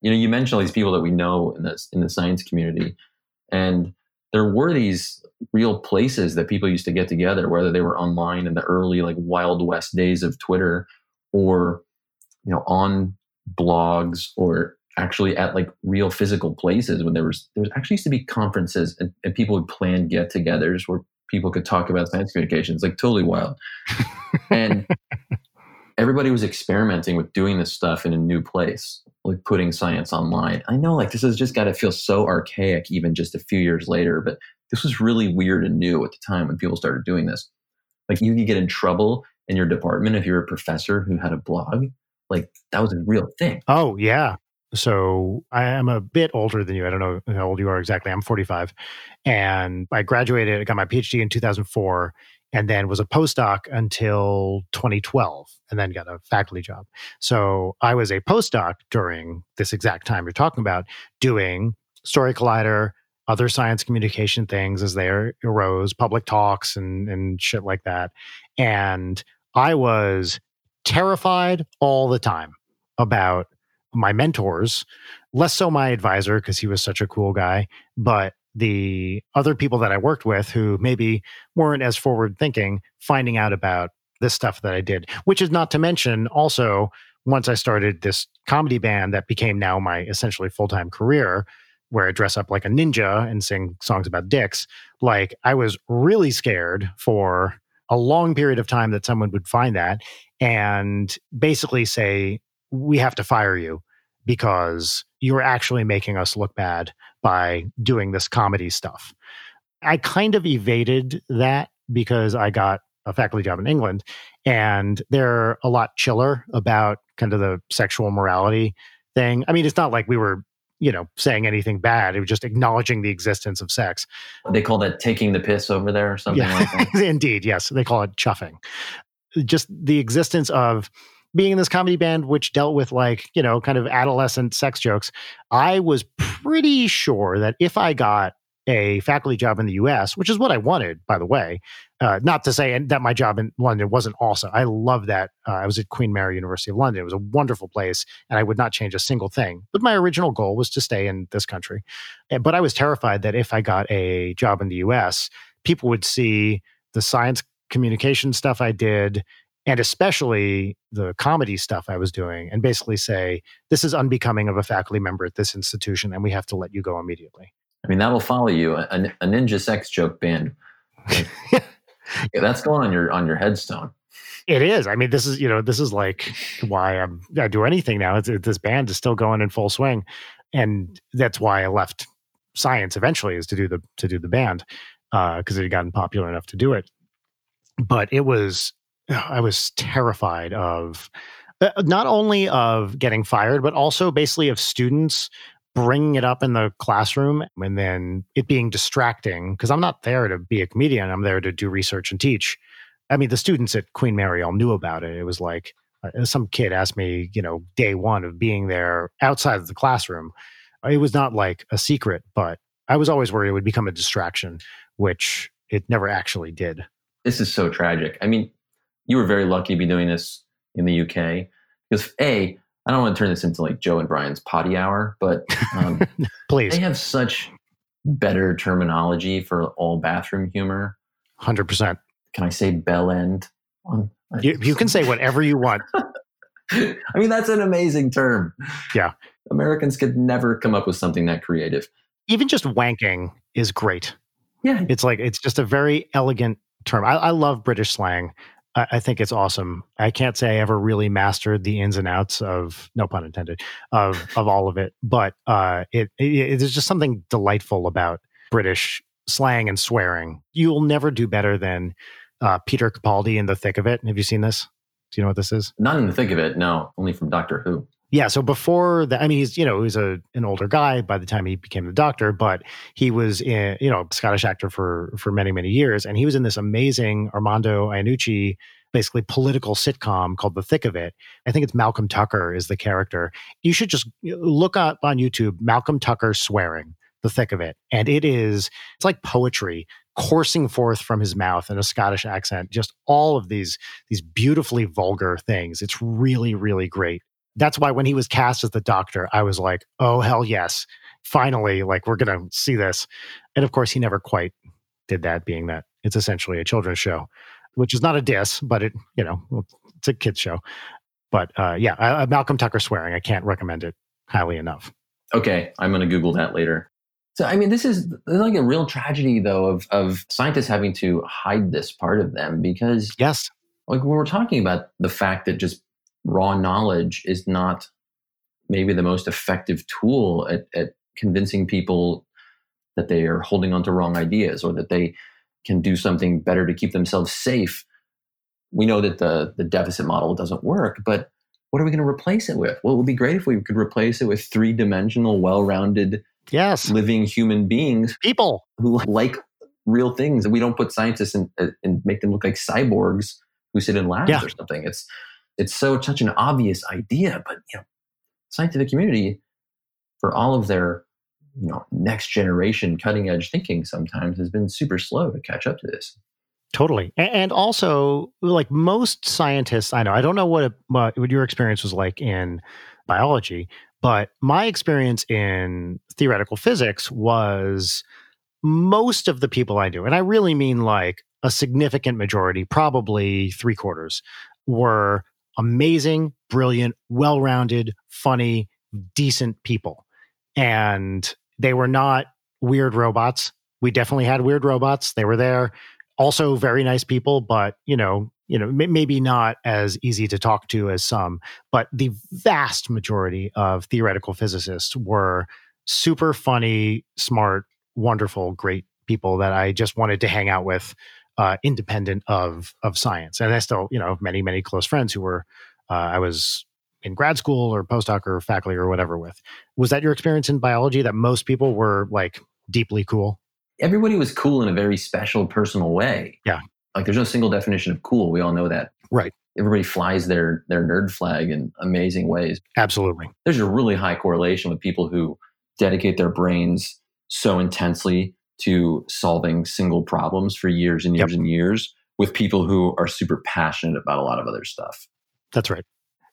you know, you mentioned all these people that we know in this in the science community, and there were these real places that people used to get together, whether they were online in the early like Wild West days of Twitter, or you know, on blogs, or actually at like real physical places when there was there was actually used to be conferences and, and people would plan get-togethers where people could talk about science communications, like totally wild. and everybody was experimenting with doing this stuff in a new place, like putting science online. I know, like, this has just got to feel so archaic, even just a few years later, but this was really weird and new at the time when people started doing this. Like, you could get in trouble in your department if you're a professor who had a blog. Like, that was a real thing. Oh, yeah. So I am a bit older than you. I don't know how old you are exactly. I'm 45. And I graduated, I got my PhD in 2004, and then was a postdoc until 2012, and then got a faculty job. So I was a postdoc during this exact time you're talking about, doing Story Collider, other science communication things as they arose, public talks and, and shit like that. And I was terrified all the time about my mentors, less so my advisor because he was such a cool guy, but the other people that I worked with who maybe weren't as forward thinking, finding out about this stuff that I did, which is not to mention also once I started this comedy band that became now my essentially full time career, where I dress up like a ninja and sing songs about dicks, like I was really scared for a long period of time that someone would find that and basically say, we have to fire you because you're actually making us look bad by doing this comedy stuff. I kind of evaded that because I got a faculty job in England and they're a lot chiller about kind of the sexual morality thing. I mean, it's not like we were, you know, saying anything bad. It was just acknowledging the existence of sex. They call that taking the piss over there or something like that. Indeed, yes. They call it chuffing. Just the existence of being in this comedy band, which dealt with like, you know, kind of adolescent sex jokes. I was pretty sure that if I got a faculty job in the US, which is what I wanted, by the way, uh, not to say that my job in London wasn't awesome. I love that. Uh, I was at Queen Mary University of London. It was a wonderful place, and I would not change a single thing. But my original goal was to stay in this country. Uh, But I was terrified that if I got a job in the US, people would see the science communication stuff I did, and especially the comedy stuff I was doing, and basically say, this is unbecoming of a faculty member at this institution, and we have to let you go immediately. I mean, that will follow you. A, a ninja sex joke band. Yeah, that's going on your on your headstone. It is. I mean, this is you know, this is like why I'm I do anything now. It's, it, this band is still going in full swing, and that's why I left science eventually is to do the to do the band uh, because it had gotten popular enough to do it. But it was I was terrified of uh, not only of getting fired, but also basically of students bringing it up in the classroom and then it being distracting because I'm not there to be a comedian. I'm there to do research and teach. I mean, the students at Queen Mary all knew about it. It was like uh, some kid asked me, you know, day one of being there outside of the classroom. It was not like a secret, but I was always worried it would become a distraction, which it never actually did. This is so tragic. I mean, you were very lucky to be doing this in the UK because a I don't want to turn this into like Joe and Brian's potty hour, but um, please, they have such better terminology for all bathroom humor. Hundred percent. Can I say bell end? You, you can say whatever you want. I mean, that's an amazing term. Yeah. Americans could never come up with something that creative. Even just wanking is great. Yeah. It's like, it's just a very elegant term. I, I love British slang. I, I, think it's awesome. I can't say I ever really mastered the ins and outs of, no pun intended, of, of all of it, but uh, it, it, just something delightful about British slang and swearing. You'll never do better than uh, Peter Capaldi in the thick of it. Have you seen this? Do you know what this is? Not in the thick of it. No, only from Doctor Who. Yeah. So before that, I mean, he's you know he's a an older guy by the time he became the Doctor, but he was in you know Scottish actor for for many many years, and he was in this amazing Armando Iannucci basically political sitcom called The Thick of It. I think it's Malcolm Tucker is the character. You should just look up on YouTube Malcolm Tucker swearing the thick of it. And it is, it's like poetry coursing forth from his mouth in a Scottish accent, just all of these, these beautifully vulgar things. It's really, really great. That's why when he was cast as the doctor, I was like, oh, hell yes. Finally, like we're going to see this. And of course, he never quite did that, being that it's essentially a children's show, which is not a diss, but it, you know, it's a kid's show. But uh, yeah, uh, Malcolm Tucker swearing, I can't recommend it highly enough. Okay, I'm going to Google that later. So I mean, this is, this is like a real tragedy, though, of of scientists having to hide this part of them because yes, like when we're talking about the fact that just raw knowledge is not maybe the most effective tool at, at convincing people that they are holding on to wrong ideas or that they can do something better to keep themselves safe. We know that the the deficit model doesn't work, but what are we going to replace it with? Well, it would be great if we could replace it with three dimensional, well rounded yes living human beings people who like real things and we don't put scientists in, and make them look like cyborgs who sit in labs yeah. or something it's it's so such an obvious idea but you know scientific community for all of their you know next generation cutting edge thinking sometimes has been super slow to catch up to this. Totally. And also like most scientists i know i don't know what, what your experience was like in biology but my experience in theoretical physics was most of the people I knew, and I really mean like a significant majority, probably three quarters, were amazing, brilliant, well rounded, funny, decent people. And they were not weird robots. We definitely had weird robots. They were there. Also, very nice people, but, you know, you know, maybe not as easy to talk to as some, but the vast majority of theoretical physicists were super funny, smart, wonderful, great people that I just wanted to hang out with, uh, independent of of science. And I still, you know, many many close friends who were uh, I was in grad school or postdoc or faculty or whatever with. Was that your experience in biology? That most people were like deeply cool. Everybody was cool in a very special, personal way. Yeah. Like there's no single definition of cool. We all know that. Right. Everybody flies their their nerd flag in amazing ways. Absolutely. There's a really high correlation with people who dedicate their brains so intensely to solving single problems for years and years yep. and years with people who are super passionate about a lot of other stuff. That's right.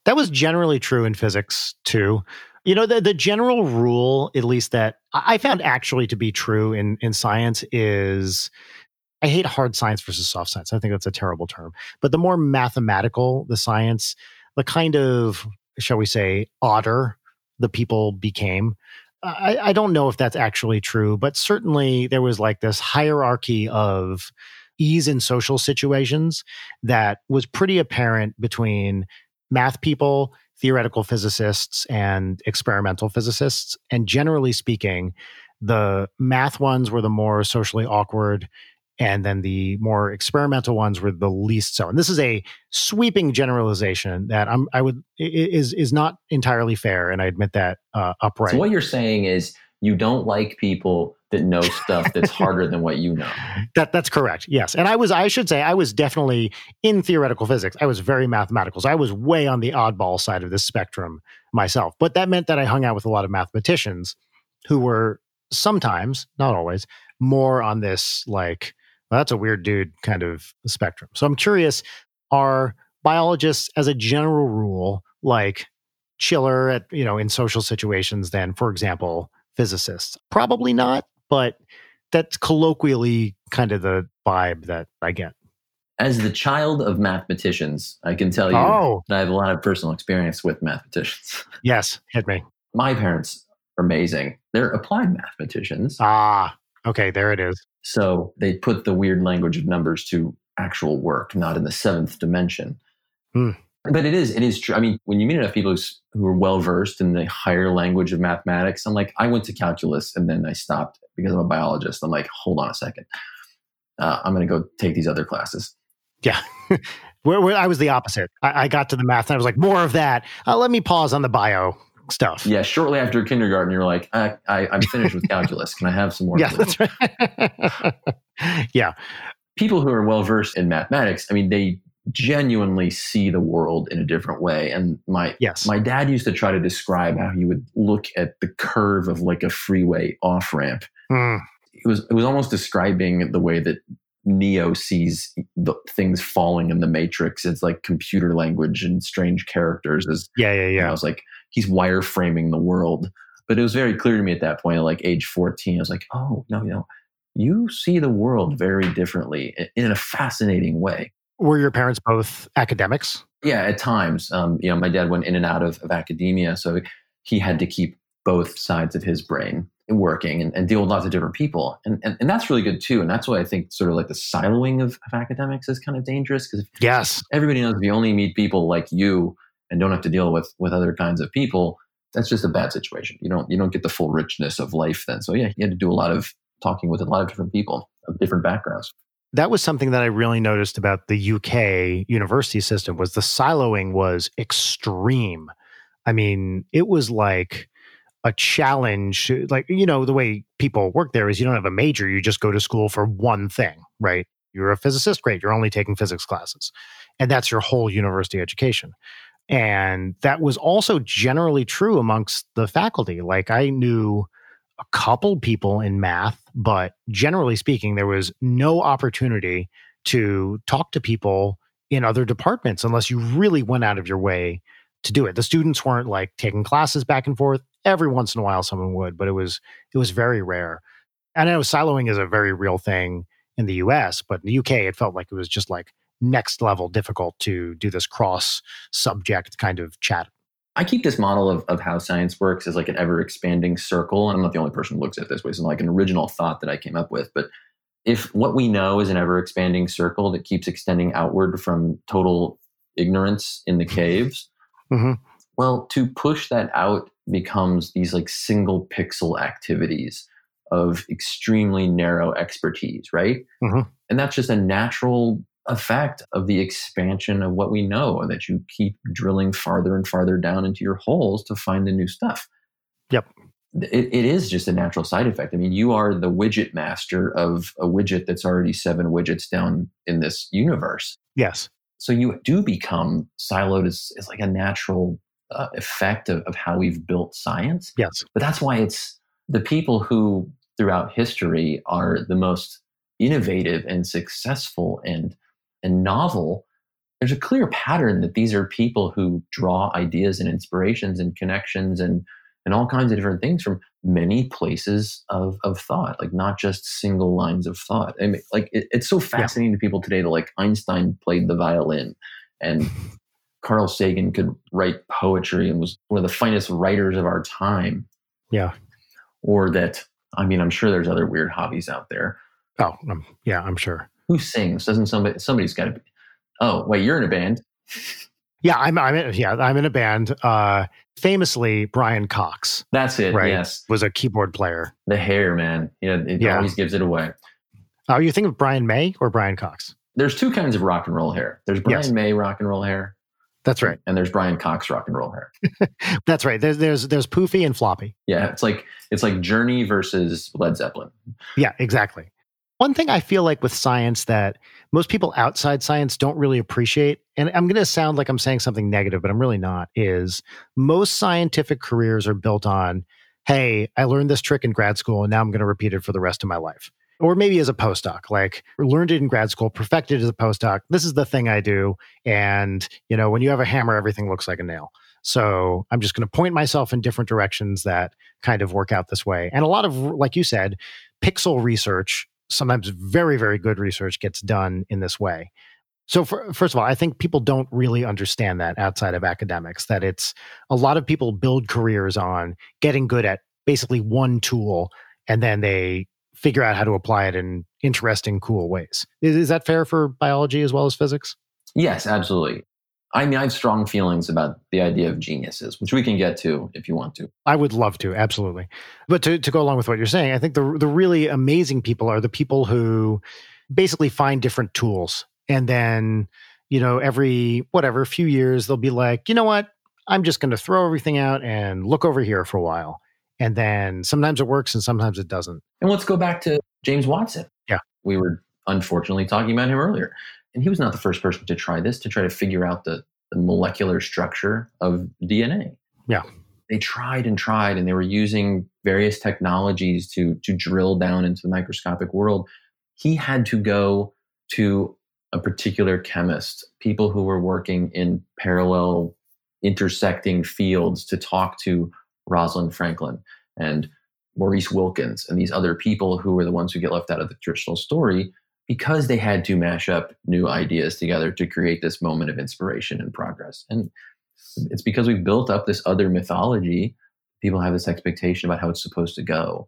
That was generally true in physics too. You know, the, the general rule, at least that I found actually to be true in, in science, is I hate hard science versus soft science. I think that's a terrible term. But the more mathematical the science, the kind of, shall we say, odder the people became. I, I don't know if that's actually true, but certainly there was like this hierarchy of ease in social situations that was pretty apparent between math people, theoretical physicists, and experimental physicists. And generally speaking, the math ones were the more socially awkward and then the more experimental ones were the least so. And this is a sweeping generalization that I'm, I would is is not entirely fair, and I admit that uh, upright. So what you're saying is you don't like people that know stuff that's harder than what you know. That that's correct. Yes, and I was I should say I was definitely in theoretical physics. I was very mathematical. So I was way on the oddball side of the spectrum myself. But that meant that I hung out with a lot of mathematicians who were sometimes, not always, more on this like Well, that's a weird dude kind of spectrum. So I'm curious are biologists, as a general rule, like chiller at, you know, in social situations than, for example, physicists? Probably not, but that's colloquially kind of the vibe that I get. As the child of mathematicians, I can tell you Oh, that I have a lot of personal experience with mathematicians. yes, hit me. My parents are amazing. They're applied mathematicians. Ah, okay, there it is. So they put the weird language of numbers to actual work, not in the seventh dimension. Hmm. But it is, it is true. I mean, when you meet enough people who are well versed in the higher language of mathematics, I'm like, I went to calculus and then I stopped because I'm a biologist. I'm like, hold on a second. Uh, I'm going to go take these other classes. Yeah. where, where I was the opposite. I, I got to the math and I was like, more of that. Uh, let me pause on the bio stuff. Yeah, shortly after kindergarten, you're like, I, I, I'm finished with calculus. Can I have some more? Yeah, please?" that's right. yeah. people who are well versed in mathematics, I mean, they genuinely see the world in a different way. And my Yes. my dad used to try to describe how he would look at the curve of like a freeway off ramp. Hmm. It was it was almost describing the way that Neo sees the things falling in the matrix. It's like computer language and strange characters. As Yeah, yeah, know, I was like, he's wireframing the world. But it was very clear to me at that point, like age 14, I was like, oh, no, you know, you see the world very differently in a fascinating way. Were your parents both academics? Yeah, at times, um, you know, my dad went in and out of, of academia. So he had to keep both sides of his brain working and, and deal with lots of different people. And, and, and that's really good too. And that's why I think sort of like the siloing of, of academics is kind of dangerous because Yes. everybody knows if you only meet people like you and don't have to deal with with other kinds of people that's just a bad situation you don't you don't get the full richness of life then so yeah you had to do a lot of talking with a lot of different people of different backgrounds That was something that I really noticed about the UK university system was the siloing was extreme. I mean, it was like a challenge. Like, you know, the way people work there is you don't have a major, you just go to school for one thing, right? You're a physicist, great. You're only taking physics classes. And that's your whole university education. And that was also generally true amongst the faculty. Like, I knew a couple people in math, but generally speaking, there was no opportunity to talk to people in other departments unless you really went out of your way to do it. The students weren't like taking classes back and forth. Every once in a while someone would, but it was it was very rare. And I know siloing is a very real thing in the US, but in the UK it felt like it was just like next level difficult to do this cross subject kind of chat. i keep this model of, of how science works as like an ever expanding circle and i'm not the only person who looks at it this way it's like an original thought that i came up with but if what we know is an ever expanding circle that keeps extending outward from total ignorance in the caves Mhm. well to push that out becomes these like single pixel activities of extremely narrow expertise right Mhm. and that's just a natural effect of the expansion of what we know that you keep drilling farther and farther down into your holes to find the new stuff Yep. it, it is just a natural side effect. I mean, you are the widget master of a widget that's already seven widgets down in this universe. Yes. So you do become siloed as, like a natural uh, effect of, of how we've built science. Yes. But that's why it's the people who throughout history are the most innovative and successful and and novel. There's a clear pattern that these are people who draw ideas and inspirations and connections and and all kinds of different things from many places of, of thought, like not just single lines of thought. I mean, like it, it's so fascinating to people today that like Einstein played the violin and Carl Sagan could write poetry and was one of the finest writers of our time. Yeah. Or that, I mean, I'm sure there's other weird hobbies out there. Oh, um, yeah, I'm sure. Who sings? Doesn't somebody, somebody's got to be. Oh, wait, you're in a band. Yeah, I'm. I'm in, yeah, I'm in a band. Uh, famously, Brian Cox That's it. Right. Yes. was a keyboard player. The hair, man. Yeah, it Yeah. always gives it away. Oh, you think of Brian May or Brian Cox? There's two kinds of rock and roll hair. There's Brian Yes. May rock and roll hair. That's right. And there's Brian Cox rock and roll hair. That's right. There's there's there's Poofy and Floppy. Yeah, it's like it's like Journey versus Led Zeppelin. Yeah, exactly. One thing I feel like with science that most people outside science don't really appreciate, and I'm going to sound like I'm saying something negative, but I'm really not, is most scientific careers are built on, hey, I learned this trick in grad school and now I'm going to repeat it for the rest of my life. or maybe as a postdoc, like learned it in grad school, perfected as a postdoc. This is the thing I do. And, you know, when you have a hammer, everything looks like a nail. So I'm just going to point myself in different directions that kind of work out this way. And a lot of, like you said, pixel research, sometimes very, very good research gets done in this way. So, for, first of all, I think people don't really understand that outside of academics, that it's a lot of people build careers on getting good at basically one tool and then they figure out how to apply it in interesting, cool ways. Is, is that fair for biology as well as physics? Yes, absolutely. I mean, I have strong feelings about the idea of geniuses, which we can get to if you want to. I would love to, absolutely. But to, to go along with what you're saying, I think the, the really amazing people are the people who basically find different tools. And then, you know, every whatever few years, they'll be like, you know what? I'm just going to throw everything out and look over here for a while. And then sometimes it works and sometimes it doesn't. And let's go back to James Watson. Yeah. We were unfortunately talking about him earlier. And he was not the first person to try this, to try to figure out the, the molecular structure of DNA. Yeah. They tried and tried, and they were using various technologies to, to drill down into the microscopic world. He had to go to a particular chemist, people who were working in parallel intersecting fields to talk to Rosalind Franklin and Maurice Wilkins and these other people who were the ones who get left out of the traditional story because they had to mash up new ideas together to create this moment of inspiration and progress. And it's because we've built up this other mythology. People have this expectation about how it's supposed to go.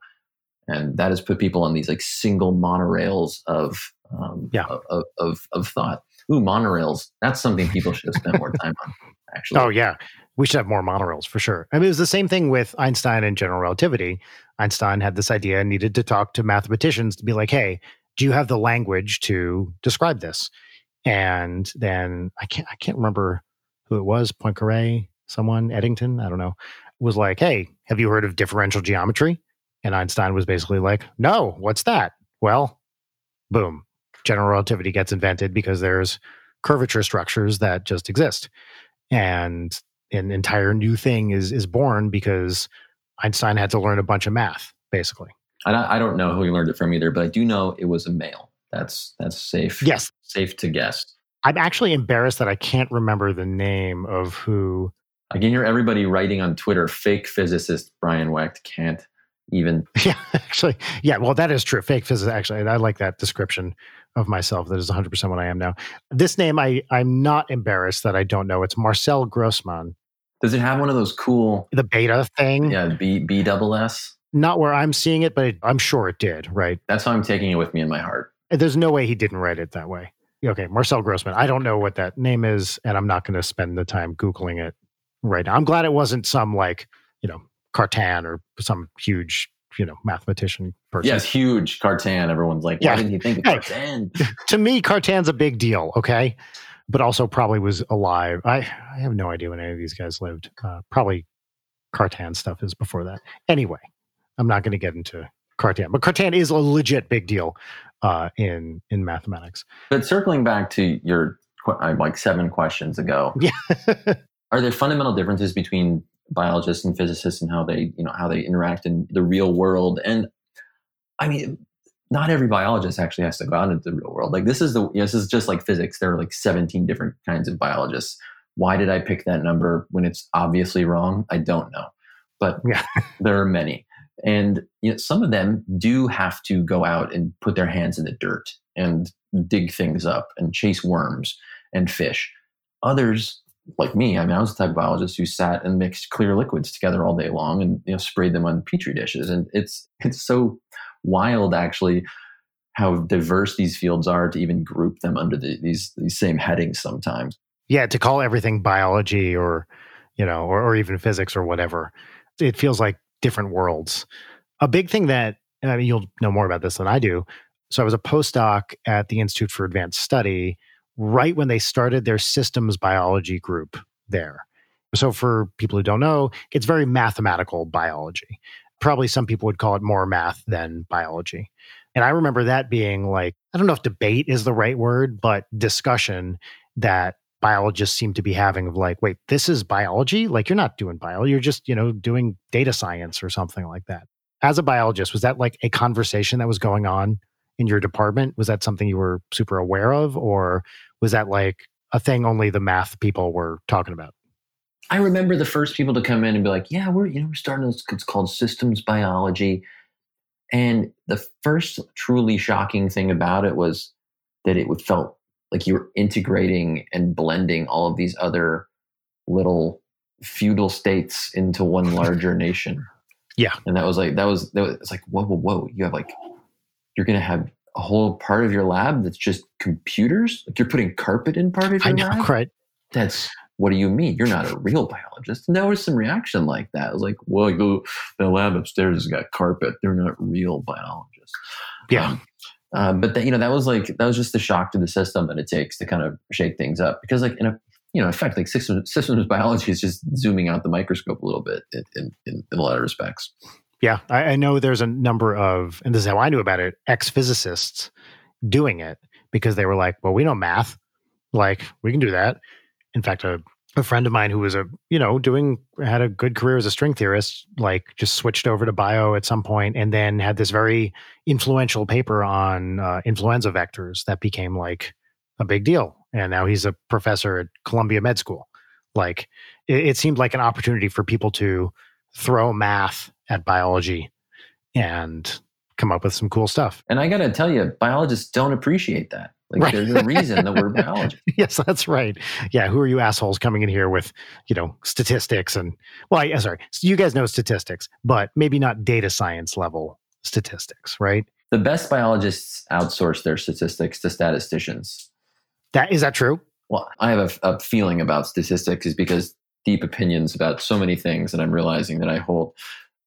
And that has put people on these like single monorails of um, yeah. of, of, of thought. Ooh, monorails. That's something people should have spent more time on, actually. Oh, yeah. We should have more monorails for sure. I mean, it was the same thing with Einstein and general relativity. Einstein had this idea and needed to talk to mathematicians to be like, hey, do you have the language to describe this? And then I can't I can't remember who it was, Poincaré, someone, Eddington, I don't know, was like, hey, have you heard of differential geometry? And Einstein was basically like, no, what's that? Well, boom, general relativity gets invented because there's curvature structures that just exist. And an entire new thing is is born because Einstein had to learn a bunch of math, basically. I, I don't know who he learned it from either, but I do know it was a male. That's that's safe. Yes, safe to guess. I'm actually embarrassed that I can't remember the name of who. I can hear everybody writing on Twitter. Fake physicist Brian Wecht can't even. Yeah, actually, yeah. Well, that is true. Fake physicist. Actually, I like that description of myself. That is 100 percent what I am now. This name, I I'm not embarrassed that I don't know. It's Marcel Grossmann. Does it have one of those cool the beta thing? Yeah, B B double S. Not where I'm seeing it, but I'm sure it did. Right. That's how I'm taking it with me in my heart. There's no way he didn't write it that way. Okay, Marcel Grossmann. I don't know what that name is, and I'm not going to spend the time googling it right now. I'm glad it wasn't some like you know Cartan or some huge you know mathematician person. Yes, huge Cartan. Everyone's like, why yeah. didn't you think of Cartan? to me, Cartan's a big deal. Okay, but also probably was alive. I I have no idea when any of these guys lived. Uh, probably Cartan stuff is before that. Anyway, I'm not going to get into Cartan, but Cartan is a legit big deal uh, in in mathematics. But circling back to your uh, like seven questions ago, yeah. are there fundamental differences between biologists and physicists and how they you know how they interact in the real world? And I mean, not every biologist actually has to go out into the real world. Like this is the you know, this is just like physics. There are like 17 different kinds of biologists. Why did I pick that number when it's obviously wrong? I don't know, but yeah. there are many. And you know, some of them do have to go out and put their hands in the dirt and dig things up and chase worms and fish. Others, like me, I mean, I was the type of biologist who sat and mixed clear liquids together all day long and you know sprayed them on petri dishes. And it's it's so wild, actually, how diverse these fields are to even group them under the, these these same headings sometimes. Yeah, to call everything biology or you know, or, or even physics or whatever, it feels like different worlds. A big thing that I mean, you'll know more about this than I do. So I was a postdoc at the Institute for Advanced Study right when they started their systems biology group there. So for people who don't know, it's very mathematical biology. Probably some people would call it more math than biology. And I remember that being like, I don't know if debate is the right word, but discussion that biologists seem to be having of like, wait, this is biology? Like you're not doing bio, you're just, you know, doing data science or something like that. As a biologist, was that like a conversation that was going on in your department? Was that something you were super aware of, or was that like a thing only the math people were talking about? I remember the first people to come in and be like, "Yeah, we're you know we're starting this. It's called systems biology," and the first truly shocking thing about it was that it would felt like you were integrating and blending all of these other little feudal states into one larger nation. Yeah, and that was like that was that was like whoa whoa whoa. You have like you're gonna have a whole part of your lab that's just computers. Like you're putting carpet in part of your I know, lab. right? That's what do you mean? You're not a real biologist. And there was some reaction like that. It was like, well, you the lab upstairs has got carpet. They're not real biologists. Yeah. Um, uh, but that, you know, that was like that was just the shock to the system that it takes to kind of shake things up. Because like in a you know, in fact, like systems, systems biology is just zooming out the microscope a little bit in, in, in, in a lot of respects. Yeah, I, I know there's a number of, and this is how I knew about it, ex physicists doing it because they were like, well, we know math. Like, we can do that. In fact, a, a friend of mine who was a, you know, doing, had a good career as a string theorist, like just switched over to bio at some point and then had this very influential paper on uh, influenza vectors that became like a big deal. And now he's a professor at Columbia Med School. Like, it, it seemed like an opportunity for people to throw math at biology and come up with some cool stuff. And I got to tell you, biologists don't appreciate that. Like Right. there's a reason that we're biologists. yes, that's right. Yeah, who are you assholes coming in here with, you know, statistics and well, I, sorry, so you guys know statistics, but maybe not data science level statistics, right? The best biologists outsource their statistics to statisticians. That is that true? Well, I have a, a feeling about statistics is because deep opinions about so many things that I'm realizing that I hold.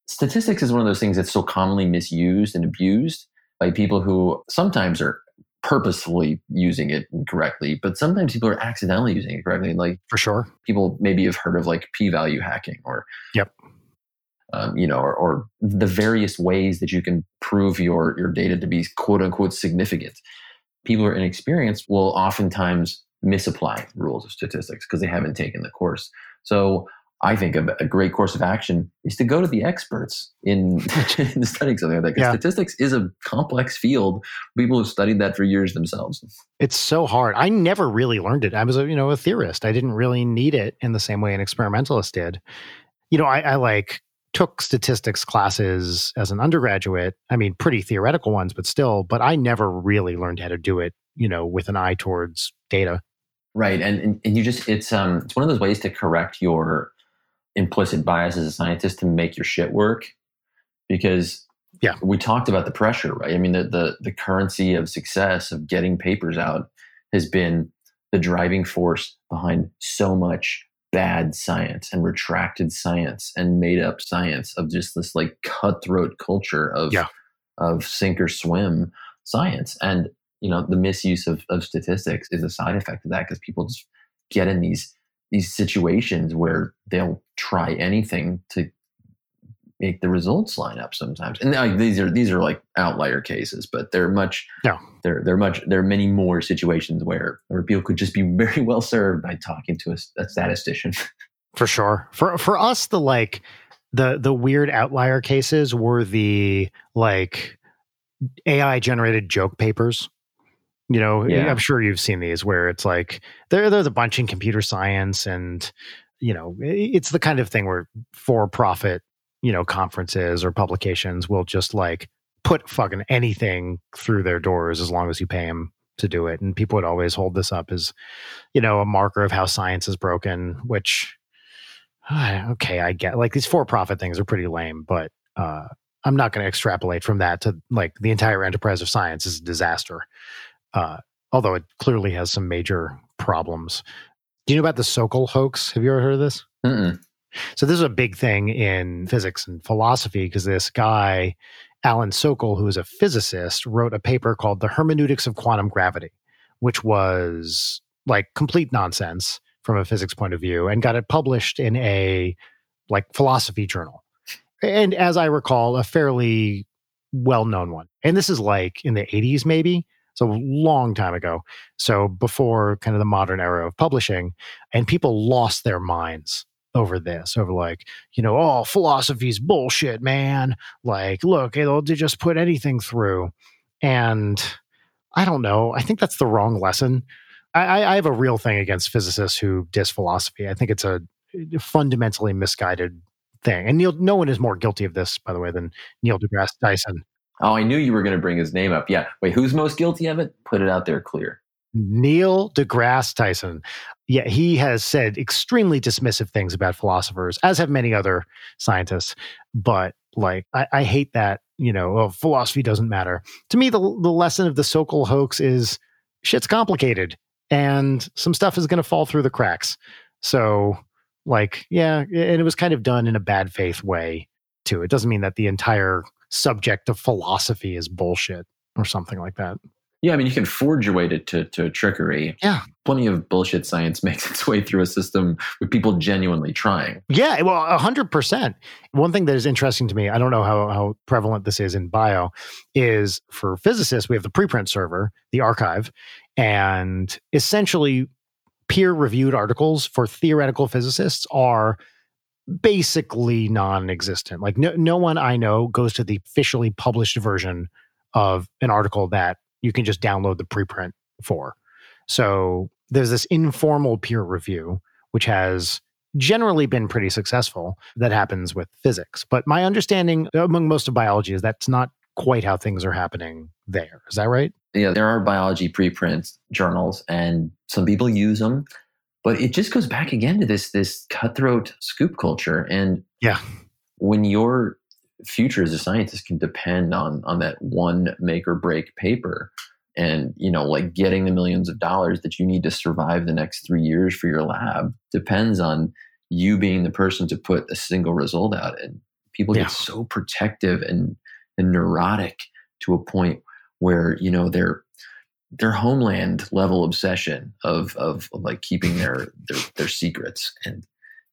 Statistics is one of those things that's so commonly misused and abused by people who sometimes are purposefully using it incorrectly, but sometimes people are accidentally using it correctly. Like For sure. people maybe have heard of like p-value hacking or Yep. um, you know or, or the various ways that you can prove your your data to be quote unquote significant people who are inexperienced will oftentimes misapply rules of statistics because they haven't taken the course so i think a, a great course of action is to go to the experts in, in studying something like that Yeah. statistics is a complex field people have studied that for years themselves It's so hard. I never really learned it. I was a, you know, a theorist. I didn't really need it in the same way an experimentalist did. You know, I, I like took statistics classes as an undergraduate. I mean, pretty theoretical ones, but still, but I never really learned how to do it, you know, with an eye towards data. Right, and, and and you just it's um it's one of those ways to correct your implicit bias as a scientist to make your shit work, because Yeah. we talked about the pressure, right? I mean the the the currency of success of getting papers out has been the driving force behind so much bad science and retracted science and made up science of just this like cutthroat culture of Yeah. of sink or swim science and you know the misuse of, of statistics is a side effect of that because people just get in these these situations where they'll try anything to make the results line up sometimes and like, these are these are like outlier cases but they're much No. they're they're much there are many more situations where where people could just be very well served by talking to a, a statistician For sure. For for us, the like the the weird outlier cases were the like AI generated joke papers. You know, Yeah. I'm sure you've seen these where it's like there there's a bunch in computer science and you know, it's the kind of thing where for profit, you know, conferences or publications will just like put fucking anything through their doors as long as you pay them to do it. And people would always hold this up as, you know, a marker of how science is broken, which okay, I get like these for-profit things are pretty lame, but uh, I'm not going to extrapolate from that to like the entire enterprise of science is a disaster. Uh, although it clearly has some major problems. Do you know about the Sokal hoax? Have you ever heard of this? Mm-mm. So this is a big thing in physics and philosophy because this guy, Alan Sokal, who is a physicist, wrote a paper called The Hermeneutics of Quantum Gravity, which was like complete nonsense from a physics point of view and got it published in a like philosophy journal. And as I recall, a fairly well-known one. And this is like in the 80s maybe. So a long time ago. So before kind of the modern era of publishing and people lost their minds over this, over like, you know, oh, philosophy's bullshit, man. Like, look, they'll just put anything through. And I don't know. I think that's the wrong lesson. I, I have a real thing against physicists who diss philosophy. I think it's a eh, fundamentally misguided thing. And Neil, no one is more guilty of this, by the way, than Neil deGrasse Tyson. Oh, I knew you were going to bring his name up. Yeah. Wait, who's most guilty of it? Put it out there clear. Neil deGrasse Tyson. Yeah, he has said extremely dismissive things about philosophers, as have many other scientists. But like, I, I hate that. You know, well, philosophy doesn't matter. To me, the the lesson of the Sokal hoax is shit's complicated, and some stuff is going to fall through the cracks. So, like, yeah, and it was kind of done in a bad faith way too. It doesn't mean that the entire subject of philosophy is bullshit or something like that. Yeah, I mean, you can forge your way to, to, to trickery. Yeah. Plenty of bullshit science makes its way through a system with people genuinely trying. Yeah, well, 100%. One thing that is interesting to me, I don't know how, how prevalent this is in bio, is for physicists, we have the preprint server, the arXiv, and essentially peer reviewed articles for theoretical physicists are basically non existent. Like, no, no one I know goes to the officially published version of an article that you can just download the preprint for. So there's this informal peer review, which has generally been pretty successful that happens with physics. But my understanding among most of biology is that's not quite how things are happening there. Is that right? Yeah, there are biology preprint journals and some people use them, but it just goes back again to this this cutthroat scoop culture and yeah. When your future as a scientist can depend on on that one make or break paper and you know like getting the millions of dollars that you need to survive the next three years for your lab depends on you being the person to put a single result out and people yeah. get so protective and and neurotic to a point where you know their their homeland level obsession of of, of like keeping their, their their secrets and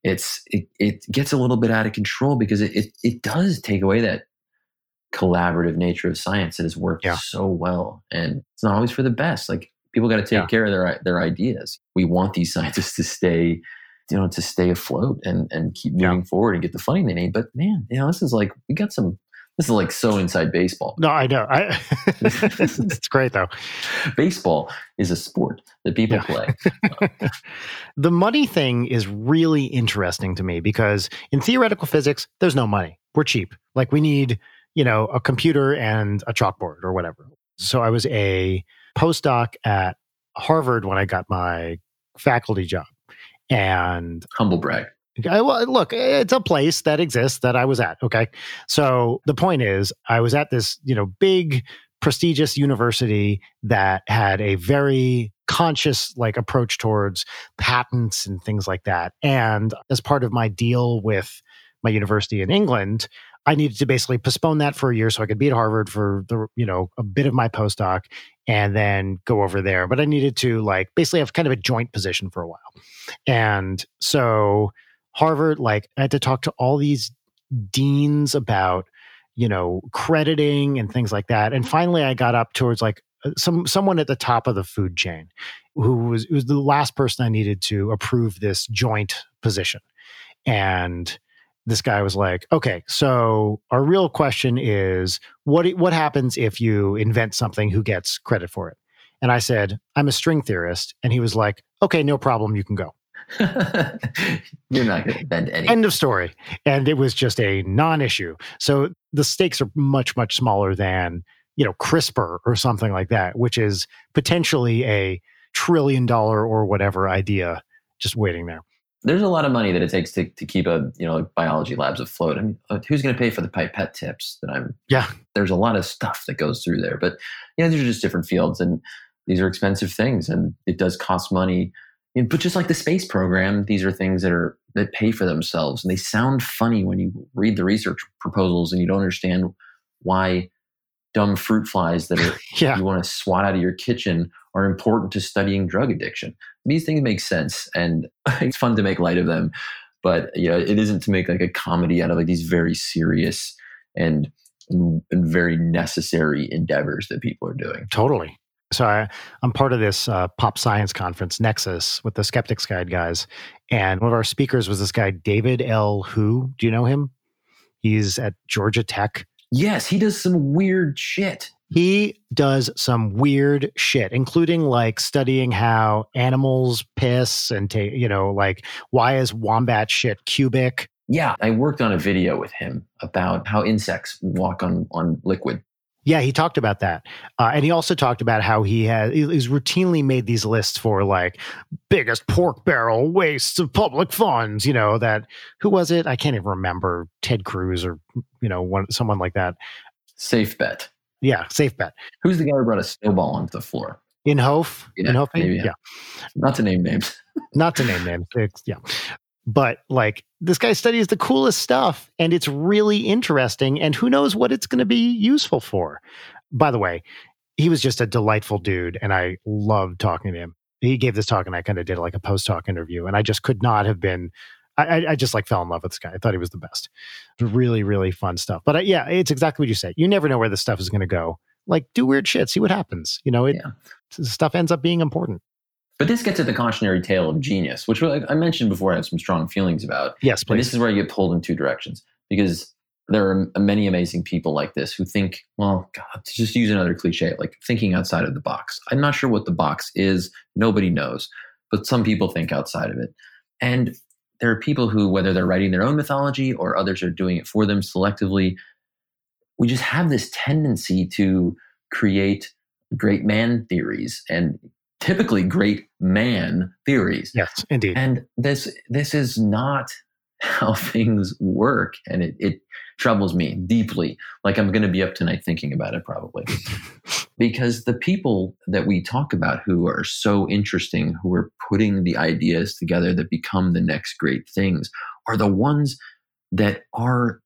it's it, it gets a little bit out of control because it, it, it does take away that collaborative nature of science that has worked yeah. so well and it's not always for the best like people got to take yeah. care of their their ideas we want these scientists to stay you know to stay afloat and and keep moving yeah. forward and get the funding they need but man you know this is like we got some this is like so inside baseball. No, I know. I, it's great though. Baseball is a sport that people yeah. play. the money thing is really interesting to me because in theoretical physics, there's no money. We're cheap. Like we need, you know, a computer and a chalkboard or whatever. So I was a postdoc at Harvard when I got my faculty job. And humble brag. Well, look, it's a place that exists that I was at. Okay. So the point is, I was at this, you know, big, prestigious university that had a very conscious like approach towards patents and things like that. And as part of my deal with my university in England, I needed to basically postpone that for a year so I could be at Harvard for the, you know, a bit of my postdoc and then go over there. But I needed to like basically have kind of a joint position for a while. And so Harvard, like I had to talk to all these deans about, you know, crediting and things like that. And finally I got up towards like uh, some someone at the top of the food chain who was was the last person I needed to approve this joint position. And this guy was like, "Okay, so our real question is what what happens if you invent something who gets credit for it?" And I said, "I'm a string theorist." And he was like, "Okay, no problem, you can go." You're not going to bend any. End of story. And it was just a non-issue. So the stakes are much much smaller than you know CRISPR or something like that, which is potentially a trillion dollar or whatever idea just waiting there. There's a lot of money that it takes to, to keep a you know biology labs afloat. I mean, uh, who's going to pay for the pipette tips that I'm? Yeah, there's a lot of stuff that goes through there, but you know these are just different fields, and these are expensive things, and it does cost money but just like the space program, these are things that are that pay for themselves, and they sound funny when you read the research proposals and you don't understand why dumb fruit flies that are, yeah. you want to swat out of your kitchen are important to studying drug addiction. These things make sense, and it's fun to make light of them. But you know, it isn't to make like a comedy out of like these very serious and and very necessary endeavors that people are doing. Totally so I, am part of this uh, pop science conference, Nexus, with the Skeptics Guide guys. And one of our speakers was this guy, David L. Hu. Do you know him? He's at Georgia Tech. Yes, he does some weird shit. He does some weird shit, including like studying how animals piss and take, you know, like why is wombat shit cubic? Yeah, I worked on a video with him about how insects walk on on liquid. Yeah, he talked about that, uh, and he also talked about how he has he's routinely made these lists for like biggest pork barrel wastes of public funds. You know that who was it? I can't even remember Ted Cruz or you know one someone like that. Safe bet. Yeah, safe bet. Who's the guy who brought a snowball onto the floor? Inhofe. Yeah, Inhofe. maybe, yeah. yeah. Not to name names. not to name names. It's, yeah. But like this guy studies the coolest stuff and it's really interesting. And who knows what it's going to be useful for. By the way, he was just a delightful dude and I loved talking to him. He gave this talk and I kind of did like a post talk interview and I just could not have been. I, I just like fell in love with this guy. I thought he was the best. Really, really fun stuff. But uh, yeah, it's exactly what you say. You never know where this stuff is going to go. Like, do weird shit, see what happens. You know, it Yeah. stuff ends up being important. But this gets at the cautionary tale of genius, which I mentioned before, I have some strong feelings about. Yes, And please. this is where I get pulled in two directions because there are many amazing people like this who think, well, God, to just use another cliche, like thinking outside of the box. I'm not sure what the box is. Nobody knows, but some people think outside of it. And there are people who, whether they're writing their own mythology or others are doing it for them selectively, we just have this tendency to create great man theories and typically great man theories yes, indeed. and this this is not how things work and it, it troubles me deeply like i'm going to be up tonight thinking about it probably because the people that we talk about who are so interesting who are putting the ideas together that become the next great things are the ones that are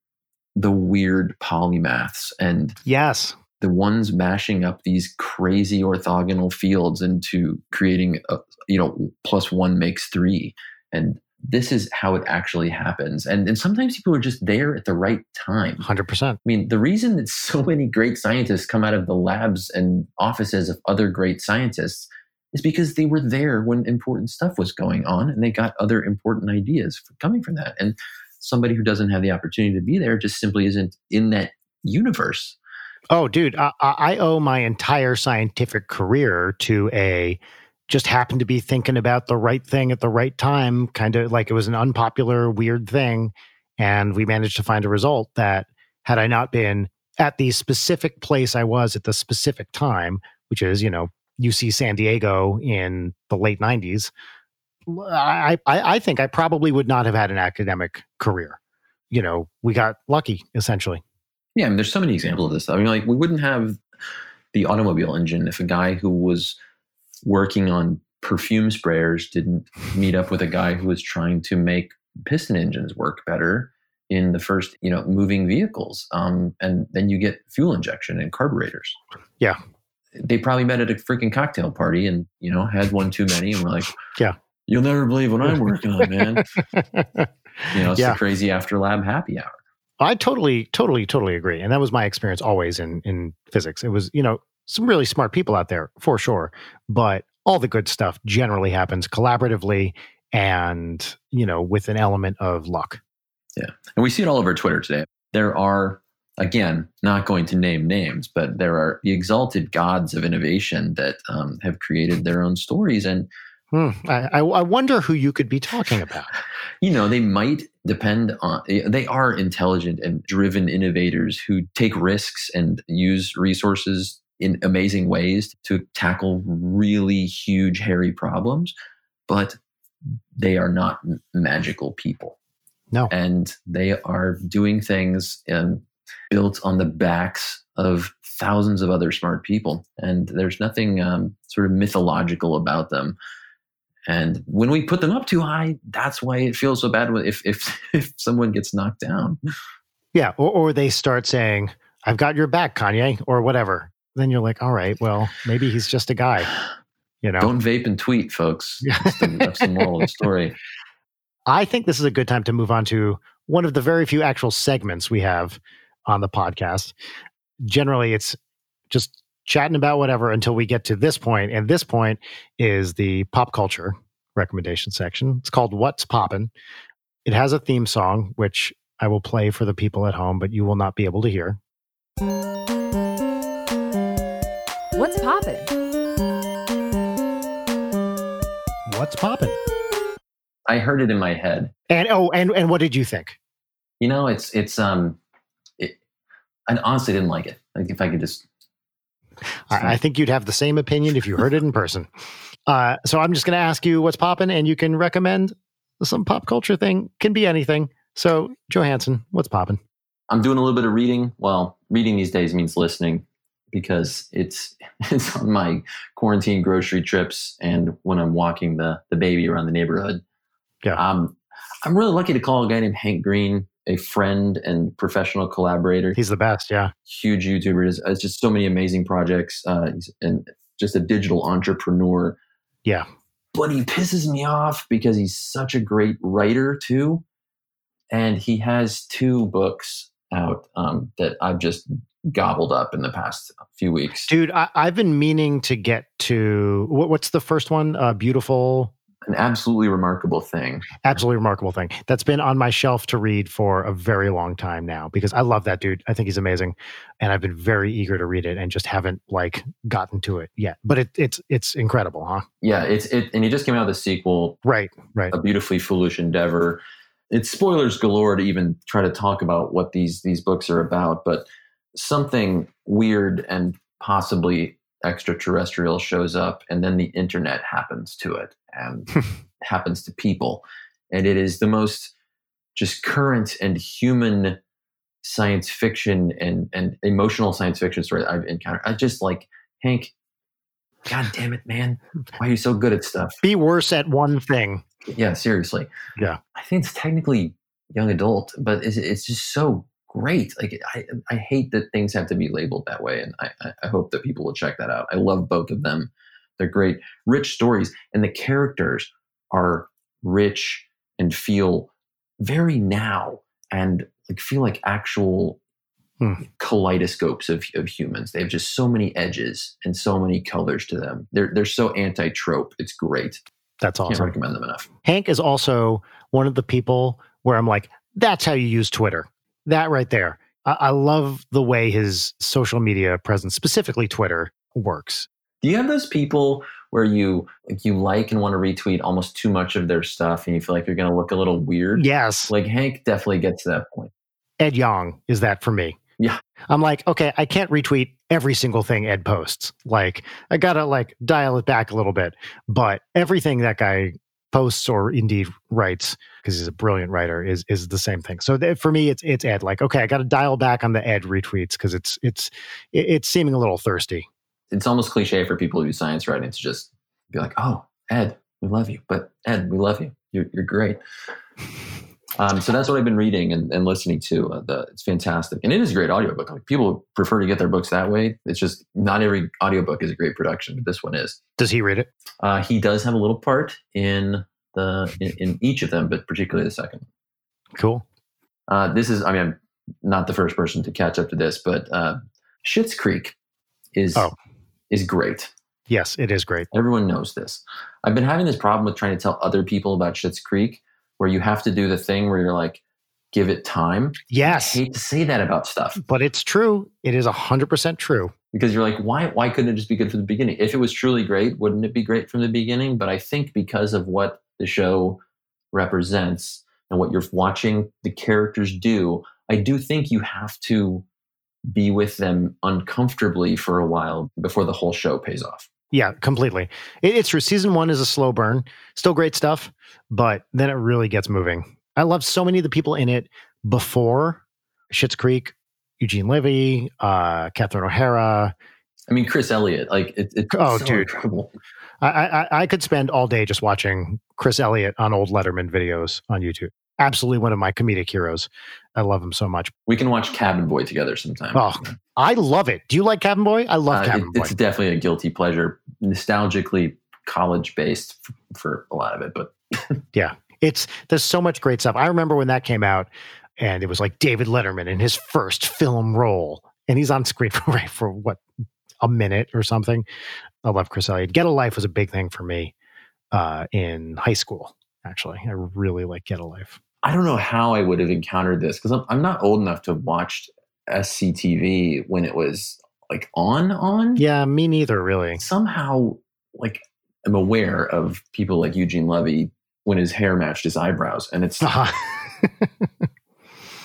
the weird polymaths and yes. The ones mashing up these crazy orthogonal fields into creating a, you know plus one makes three. And this is how it actually happens. And and sometimes people are just there at the right time. 100%. i mean the reason that so many great scientists come out of the labs and offices of other great scientists is because they were there when important stuff was going on and they got other important ideas coming from that. And somebody who doesn't have the opportunity to be there just simply isn't in that universe Oh, dude, I, I owe my entire scientific career to a just happened to be thinking about the right thing at the right time, kind of like it was an unpopular, weird thing. And we managed to find a result that, had I not been at the specific place I was at the specific time, which is, you know, UC San Diego in the late 90s, I, I, I think I probably would not have had an academic career. You know, we got lucky, essentially. Yeah, I mean, there's so many examples of this. I mean, like we wouldn't have the automobile engine if a guy who was working on perfume sprayers didn't meet up with a guy who was trying to make piston engines work better in the first, you know, moving vehicles. Um, and then you get fuel injection and carburetors. Yeah. They probably met at a freaking cocktail party and, you know, had one too many and were like, Yeah. You'll never believe what I'm working on, man. You know, it's Yeah. the crazy after lab happy hour. I totally, totally, totally agree. And that was my experience always in in physics. It was, you know, some really smart people out there for sure, but all the good stuff generally happens collaboratively and, you know, with an element of luck. Yeah. And we see it all over Twitter today. There are, again, not going to name names, but there are the exalted gods of innovation that um, have created their own stories. And, Hmm. I, I I wonder who you could be talking about. you know, they might depend on, they are intelligent and driven innovators who take risks and use resources in amazing ways to tackle really huge, hairy problems. But they are not magical people. No. and they are doing things um, built on the backs of thousands of other smart people and there's nothing um, sort of mythological about them and when we put them up too high that's why it feels so bad if if if someone gets knocked down Yeah. Or, or they start saying, I've got your back, Kanye, or whatever. Then you're like, all right, well, maybe he's just a guy, you know? don't vape and tweet folks that's the, that's the moral of the story I think this is a good time to move on to one of the very few actual segments we have on the podcast. Generally, it's just chatting about whatever until we get to this point, and this point is the pop culture recommendation section. It's called What's Poppin'. It has a theme song, which I will play for the people at home, but you will not be able to hear. What's poppin'? What's poppin'? I heard it in my head. And oh, and and what did you think? You know, it's it's um, it, I honestly didn't like it. Like if I could just, I, I think you'd have the same opinion if you heard it in person. Uh, so I'm just going to ask you what's popping, and you can recommend some pop culture thing. Can be anything. So Joe Hanson, what's popping? I'm doing a little bit of reading. Well, reading these days means listening because it's it's on my quarantine grocery trips and when I'm walking the the baby around the neighborhood. Yeah. Um, I'm really lucky to call a guy named Hank Green a friend and professional collaborator. He's the best. Yeah. huge YouTuber. It's, it's just so many amazing projects. Uh, he's and just a digital entrepreneur. Yeah. But he pisses me off because he's such a great writer too, and he has two books out um, that I've just gobbled up in the past few weeks. Dude, I, I've been meaning to get to what, what's the first one? Uh, beautiful, An absolutely remarkable thing. absolutely remarkable thing. That's been on my shelf to read for a very long time now because I love that dude. I think he's amazing, and I've been very eager to read it and just haven't like gotten to it yet. But it, it's it's incredible, huh? Yeah, it's it, and he just came out with a sequel, Right, right. a beautifully foolish endeavor. It's spoilers galore to even try to talk about what these these books are about, but something weird and possibly extraterrestrial shows up, and then the internet happens to it and happens to people, and it is the most just current and human science fiction and and emotional science fiction story I've encountered. I just like Hank. God damn it, man! Why are you so good at stuff? Be worse at one thing. Yeah, seriously. Yeah. I think it's technically young adult, but it's, it's just so great. Like I, I hate that things have to be labeled that way, and I, I- hope that people will check that out. I love both of them. They're great, rich stories, and the characters are rich and feel very now and like feel like actual Hmm. kaleidoscopes of, of humans. They have just so many edges and so many colors to them. They're they're so anti trope. It's great. That's awesome. Can't recommend them enough. Hank is also one of the people where I'm like, that's how you use Twitter. That right there. I, I love the way his social media presence, specifically Twitter, works. Do you have those people where you like you like and want to retweet almost too much of their stuff and you feel like you're going to look a little weird? Yes. Like Hank definitely gets to that point. Ed Young is that for me. Yeah. I'm like, okay, I can't retweet every single thing Ed posts. Like, I gotta like dial it back a little bit. But everything that guy posts or indeed writes, because he's a brilliant writer, is is the same thing. So th- for me, it's it's Ed. Like, okay, I gotta dial back on the Ed retweets because it's it's it's seeming a little thirsty. It's almost cliche for people who do science writing to just be like, "Oh, Ed, we love you," but Ed, we love you. You're you're great. Um, so that's what I've been reading and, and listening to. Uh, the, it's fantastic, and it is a great audiobook. Like people prefer to get their books that way. It's just not every audiobook is a great production, but this one is. Does he read it? Uh, he does have a little part in the in, in each of them, but particularly the second. Cool. Uh, this is, I mean, I'm not the first person to catch up to this, but uh, Schitt's Creek is Oh. is great. Yes, it is great. Everyone knows this. I've been having this problem with trying to tell other people about Schitt's Creek, where you have to do the thing where you're like, give it time. Yes. I hate to say that about stuff but it's true. It is hundred percent true. because you're like, why why couldn't it just be good from the beginning? If it was truly great, wouldn't it be great from the beginning? But I think because of what the show represents and what you're watching the characters do, I do think you have to be with them uncomfortably for a while before the whole show pays off. Yeah, completely. It, it's true. Season one is a slow burn. Still great stuff, but then it really gets moving. I love so many of the people in it before Schitt's Creek, Eugene Levy, uh, Catherine O'Hara. I mean, Chris Elliott, like it, it's Oh, so dude. incredible. I, I, I could spend all day just watching Chris Elliott on old Letterman videos on YouTube. Absolutely one of my comedic heroes. I love him so much. We can watch Cabin Boy together sometime. Oh, I love it. Do you like Cabin Boy? I love Uh, Cabin it- Boy. it's definitely a guilty pleasure, nostalgically college based f- for a lot of it, but yeah, It's there's so much great stuff. I remember when that came out, and it was like David Letterman in his first film role, and he's on screen for right for what a minute or something. I love Chris Elliott. Get a Life was a big thing for me uh, in high school. Actually, I really like Get a Life. I don't know how I would have encountered this because I'm, I'm not old enough to have watched SCTV when it was like on on. Yeah, me neither, really. Somehow, like I'm aware of people like Eugene Levy when his hair matched his eyebrows, and it's Uh-huh.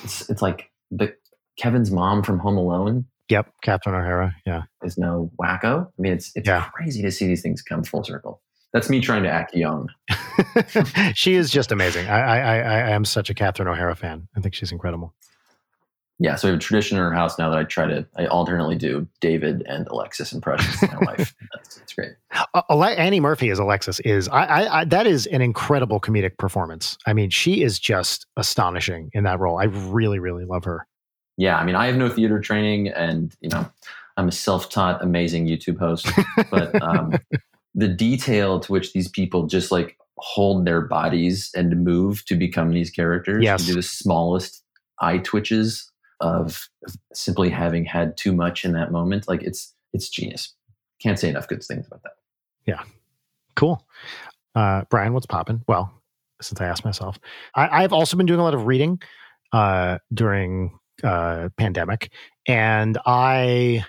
it's, it's like the Kevin's mom from Home Alone yep, Catherine O'Hara. Yeah. is no wacko. I mean, it's it's Yeah. crazy to see these things come full circle. That's me trying to act young. she is just amazing. I, I, I, I am such a Catherine O'Hara fan. I think she's incredible. Yeah, so we have a tradition in our house now that I try to I alternately do David and Alexis impressions in my life. That's it's great. Uh, Annie Murphy as Alexis is I, I, I that is an incredible comedic performance. I mean, she is just astonishing in that role. I really, really love her. Yeah, I mean, I have no theater training, and you know, I'm a self-taught, amazing YouTube host. But um, the detail to which these people just like hold their bodies and move to become these characters, Yes. do the smallest eye twitches of, simply having had too much in that moment, like it's it's genius. Can't say enough good things about that. Yeah, cool. Uh, Brian, what's popping? Well, since I asked myself, I, I've also been doing a lot of reading uh, during uh, pandemic, and I-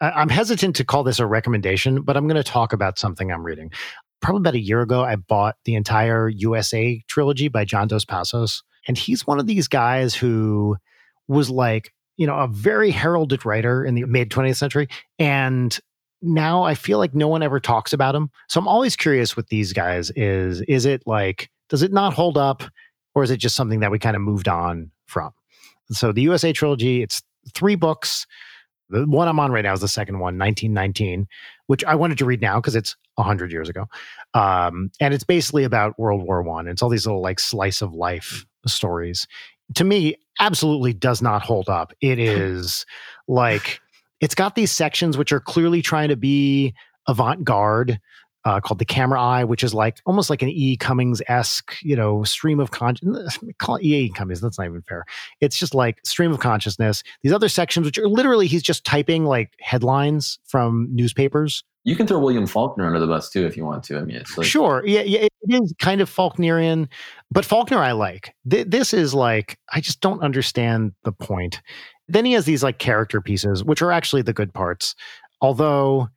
I'm hesitant to call this a recommendation, but I'm going to talk about something I'm reading. Probably about a year ago, I bought the entire USA trilogy by John Dos Passos, and he's one of these guys who was like, you know, a very heralded writer in the mid 20th century, and now I feel like no one ever talks about him. So I'm always curious with these guys is is it like does it not hold up or is it just something that we kind of moved on from? So the USA trilogy, it's three books. The one I'm on right now is the second one, 1919, which I wanted to read now because it's 100 years ago. Um, and it's basically about World War One. It's all these little like slice of life stories. To me, absolutely does not hold up. It is like it's got these sections which are clearly trying to be avant-garde uh, called the camera eye which is like almost like an e. Cummings-esque you know stream of consciousness call it e. Cummings that's not even fair. It's just like stream of consciousness. These other sections which are literally he's just typing like headlines from newspapers. You can throw William Faulkner under the bus too if you want to. I mean, it's like sure. Yeah, yeah it is kind of faulknerian but faulkner i like. Th- this is like i just don't understand the point. Then he has these like character pieces which are actually the good parts. Although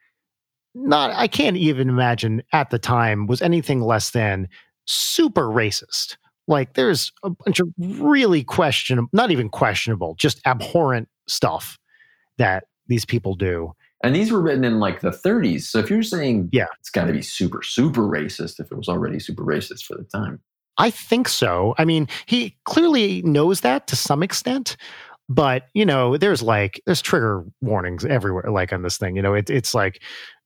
not i can't even imagine at the time was anything less than super racist like there's a bunch of really questionable not even questionable just abhorrent stuff that these people do And these were written in like the 30s. So if you're saying, Yeah. it's got to be super, super racist if it was already super racist for the time. I think so. I mean, he clearly knows that to some extent, but you know, there's like there's trigger warnings everywhere, like on this thing. You know, it, it's like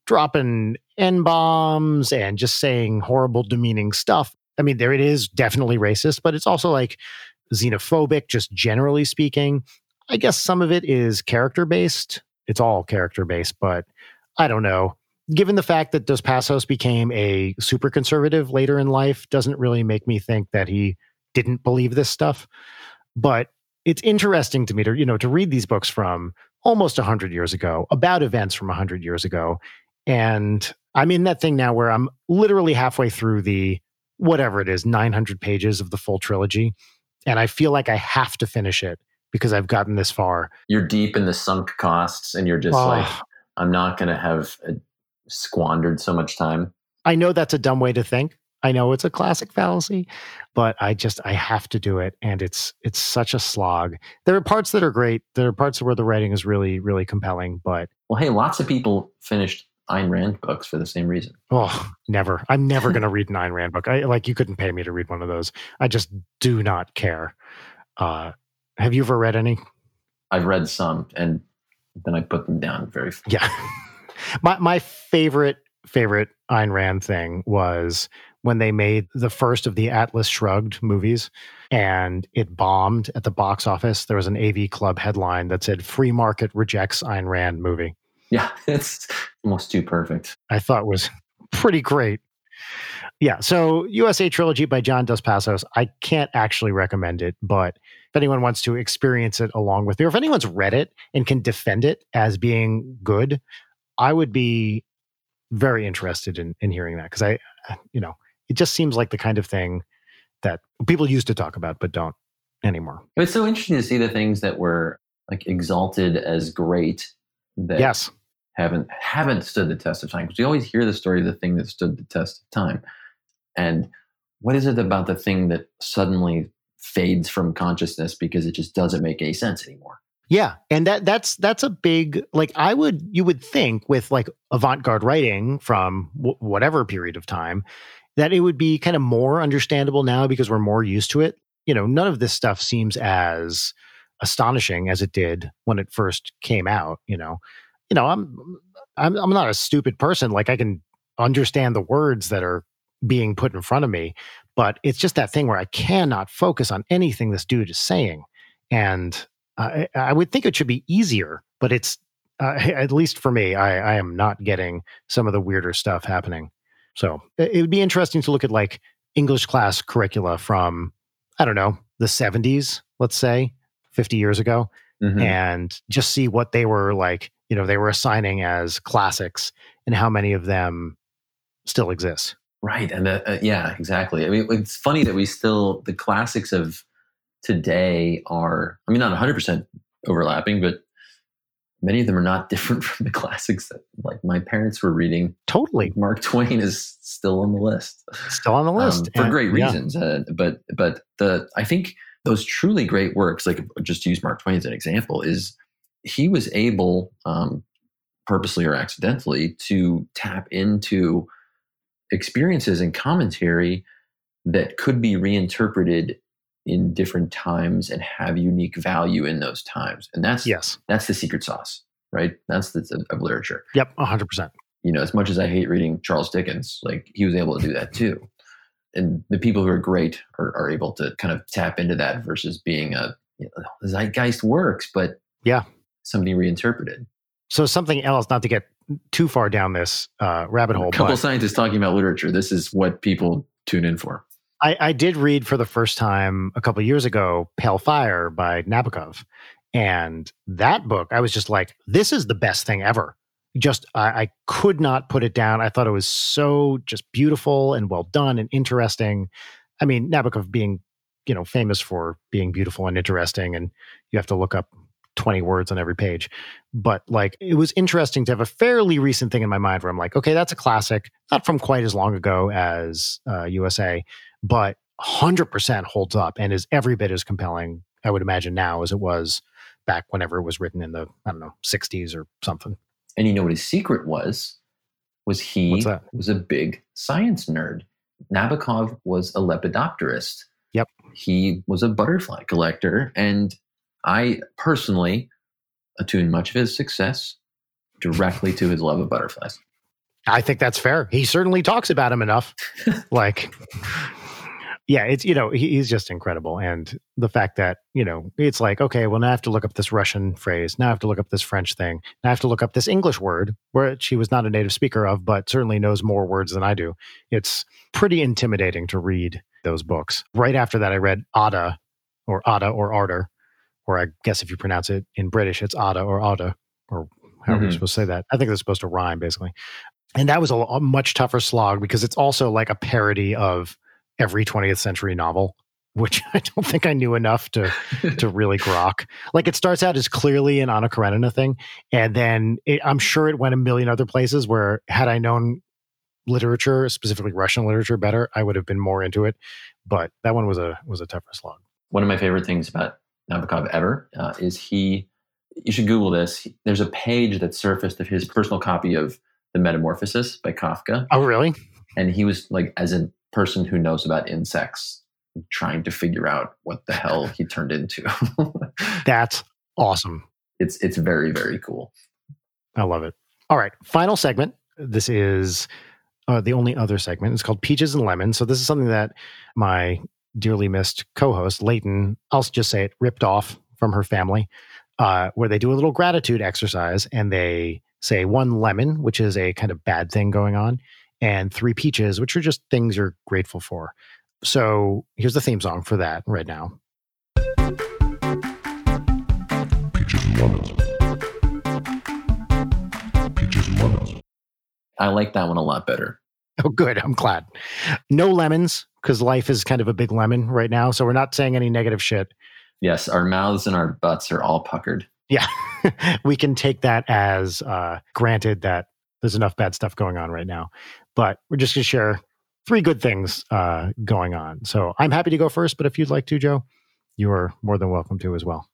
dropping n bombs and just saying horrible, demeaning stuff. I mean, there it is, definitely racist, but it's also like xenophobic, just generally speaking. I guess some of it is character based. It's all character based, but I don't know given the fact that Dos Passos became a super conservative later in life, doesn't really make me think that he didn't believe this stuff. But it's interesting to me to you know to read these books from almost 100 years ago about events from 100 years ago and i'm in that thing now where i'm literally halfway through the whatever it is 900 pages of the full trilogy and i feel like i have to finish it because i've gotten this far You're deep in the sunk costs and you're just like, I'm not going to have uh squandered so much time. I know that's a dumb way to think. I know it's a classic fallacy, but I just I have to do it and it's it's such a slog. There are parts that are great. There are parts where the writing is really really compelling, but Well, hey, lots of people finished Ayn Rand books for the same reason. oh, never. I'm never going to read an Ayn Rand book. I like you couldn't pay me to read one of those. I just do not care. Uh have you ever read any? I've read some and then I put them down very fast. Yeah. my my favorite favorite Ayn Rand thing was when they made the first of the Atlas Shrugged movies and it bombed at the box office. There was an AV Club headline that said "Free Market Rejects Ayn Rand Movie." Yeah, it's almost too perfect. I thought was pretty great. Yeah, so USA Trilogy by John Dos Passos. I can't actually recommend it, but if anyone wants to experience it along with me, or if anyone's read it and can defend it as being good, I would be very interested in in hearing that because I, you know, it just seems like the kind of thing that people used to talk about but don't anymore. It's so interesting to see the things that were like exalted as great that Yes. Haven't haven't stood the test of time because we always hear the story of the thing that stood the test of time and what is it about the thing that suddenly fades from consciousness because it just doesn't make any sense anymore Yeah, and that that's that's a big like I would you would think with like avant-garde writing from w- whatever period of time that it would be kind of more understandable now because we're more used to it. You know, none of this stuff seems as astonishing as it did when it first came out, you know. You know, I'm I'm I'm not a stupid person like I can understand the words that are being put in front of me, but it's just that thing where I cannot focus on anything this dude is saying. And I, I would think it should be easier, but it's uh, at least for me, I, I am not getting some of the weirder stuff happening. So it, would be interesting to look at like English class curricula from, I don't know, the 70s, let's say, 50 years ago, Mhm. and just see what they were like, you know, they were assigning as classics and how many of them still exist. Right. And uh, uh, yeah, exactly. I mean, it's funny that we still, the classics of today are, I mean, not 100% overlapping, but many of them are not different from the classics that like my parents were reading. Totally. Mark Twain is still on the list. Still on the Um, list. for And- great yeah. reasons. Uh, but, but the, I think those truly great works, like just to use Mark Twain as an example, is he was able, um, purposely or accidentally, to tap into experiences and commentary that could be reinterpreted in different times and have unique value in those times. And that's Yes. that's the secret sauce, right? That's the of literature. Yep. 100%. You know, as much as I hate reading Charles Dickens, like he was able to do that too. And the people who are great are, are able to kind of tap into that versus being a you know, zeitgeist works, but Yeah. Somebody reinterpreted. So something else, not to get too far down this uh, rabbit hole, A couple scientists talking about literature. This is what people tune in for. I, I did read for the first time a couple years ago Pale Fire by Nabokov. And that book, I was just like, this is the best thing ever. Just, I, I could not put it down. I thought it was so just beautiful and well done and interesting. I mean, Nabokov being, you know, famous for being beautiful and interesting, and you have to look up 20 words on every page. But like, it was interesting to have a fairly recent thing in my mind where I'm like, okay, that's a classic, not from quite as long ago as uh, USA, but 100% holds up and is every bit as compelling, I would imagine, now as it was back whenever it was written in the, I don't know, 60s or something. And you know what his secret was? Was he was a big science nerd. Nabokov was a lepidopterist. Yep. He was a butterfly collector. And I personally attune much of his success directly to his love of butterflies. I think that's fair. He certainly talks about him enough. like, yeah, it's, you know, he, he's just incredible. And the fact that, you know, it's like, okay, well, now I have to look up this Russian phrase. Now I have to look up this French thing. Now I have to look up this English word, where she was not a native speaker of, but certainly knows more words than I do. It's pretty intimidating to read those books. Right after that, I read Ada or Ada or Ardor, or I guess if you pronounce it in British, it's Ada or Ada, or however you're Mhm. supposed to say that. I think it's supposed to rhyme, basically and that was a, a much tougher slog because it's also like a parody of every 20th century novel which i don't think i knew enough to to really grok like it starts out as clearly an anna karenina thing and then it, i'm sure it went a million other places where had i known literature specifically russian literature better i would have been more into it but that one was a was a tougher slog One of my favorite things about Nabokov ever uh, is he, you should Google this. There's a page that surfaced of his personal copy of The Metamorphosis by Kafka. oh really and he was like as a person who knows about insects trying to figure out what the hell he turned into that's awesome it's it's very very cool I love it. All right, final segment. This is uh, the only other segment. It's called Peaches and Lemons. So this is something that my dearly missed co-host Leighton, I'll just say it, ripped off from her family, uh, where they do a little gratitude exercise and they say one lemon, which is a kind of bad thing going on, and three peaches, which are just things you're grateful for. So here's the theme song for that right now. Peaches and lemons. Peaches and lemons. i like that one a lot better Oh, good. I'm glad. No lemons because life is kind of a big lemon right now. So we're not saying any negative shit. yes our mouths and our butts are all puckered Yeah. we can take that as uh, granted that there's enough bad stuff going on right now. But we're just going to share three good things uh, going on. So I'm happy to go first, but if you'd like to, Joe, you are more than welcome to as well.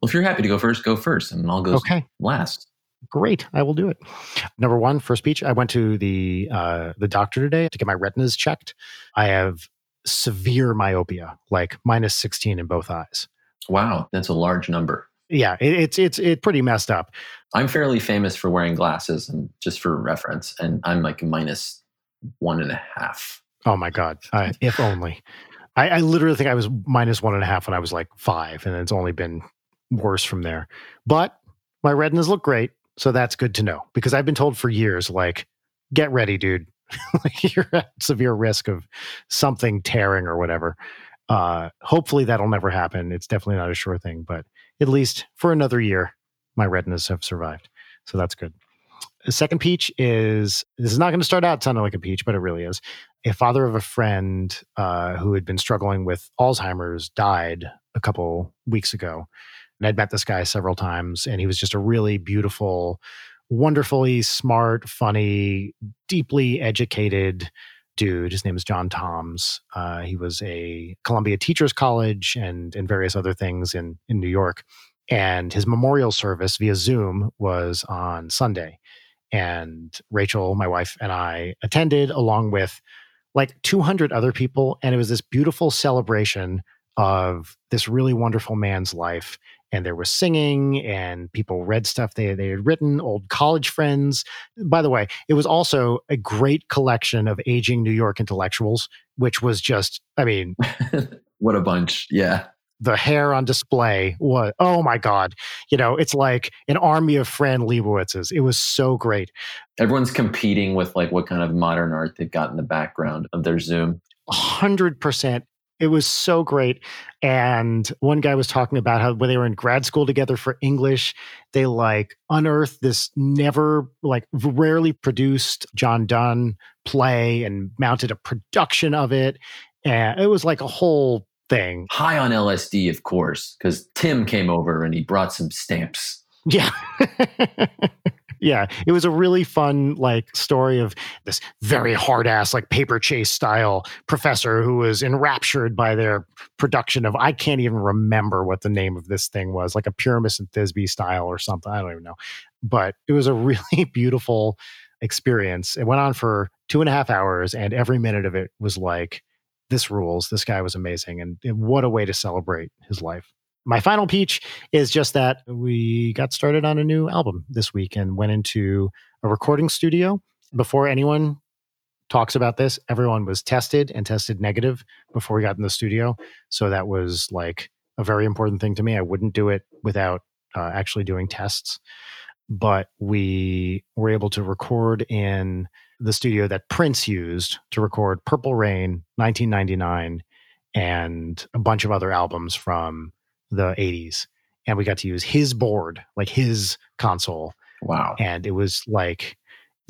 Well, if you're happy to go first, go first, and I'll go Okay. last. Great, I will do it. Number one, first speech. I went to the uh, the doctor today to get my retinas checked. I have severe myopia, like minus sixteen in both eyes. Wow, that's a large number. Yeah, it, it's it's it's pretty messed up. I'm fairly famous for wearing glasses, and just for reference, and I'm like minus one and a half. Oh my god! If only. I, I literally think I was minus one and a half when I was like five, and it's only been worse from there. But my retinas look great, so that's good to know because I've been told for years, like, get ready, dude. you're at severe risk of something tearing or whatever. Uh, hopefully that'll never happen. It's definitely not a sure thing, but at least for another year, my retinas have survived, so that's good. The second peach is this is not going to start out sounding like a peach, but it really is a father of a friend uh, who had been struggling with Alzheimer's died a couple weeks ago. And I'd met this guy several times, and he was just a really beautiful, wonderfully smart, funny, deeply educated dude. His name is John Toms. Uh, he was a Columbia Teachers College and and various other things in in New York. And his memorial service via Zoom was on Sunday. And Rachel, my wife, and I attended along with like 200 other people. And it was this beautiful celebration of this really wonderful man's life. And there was singing, and people read stuff they, they had written, old college friends. By the way, it was also a great collection of aging New York intellectuals, which was just, I mean, what a bunch. Yeah. the hair on display was, oh my God. You know, it's like an army of Fran Lebowitz's. It was so great. Everyone's competing with like what kind of modern art they've got in the background of their Zoom. hundred percent. It was so great. And one guy was talking about how when they were in grad school together for English, they like unearthed this never like rarely produced John Donne play and mounted a production of it. And it was like a whole thing. High on LSD, of course, because Tim came over and he brought some stamps. Yeah. yeah. It was a really fun like story of this very hard ass, like paper chase style professor who was enraptured by their production of I can't even remember what the name of this thing was, like a Pyramus and Thisbe style or something. I don't even know. But it was a really beautiful experience. It went on for two and a half hours, and every minute of it was like, this rules. This guy was amazing. And, and what a way to celebrate his life my final peach is just that we got started on a new album this week and went into a recording studio. Before anyone talks about this, everyone was tested and tested negative before we got in the studio. So that was like a very important thing to me. I wouldn't do it without uh, actually doing tests. But we were able to record in the studio that Prince used to record Purple Rain, 1999, and a bunch of other albums from the 80s and we got to use his board like his console Wow. and it was like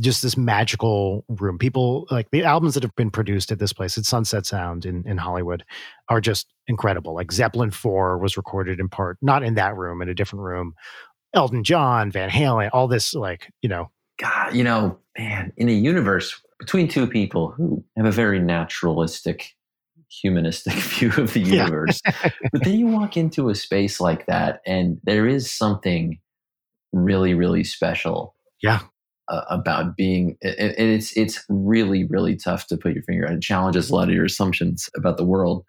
just this magical room. People like the albums that have been produced at this place at sunset sound in, in hollywood are just incredible. Like zeppelin 4 was recorded in part not in that room in a different room. Elton john van halen all this like you know. God, you know, man, in a universe between two people who have a very naturalistic, humanistic view of the Yeah. universe, but then you walk into a space like that, and there is something really, really special. Yeah. Uh, about being, and and it's it's really, really tough to put your finger on. It challenges a lot of your assumptions about the world.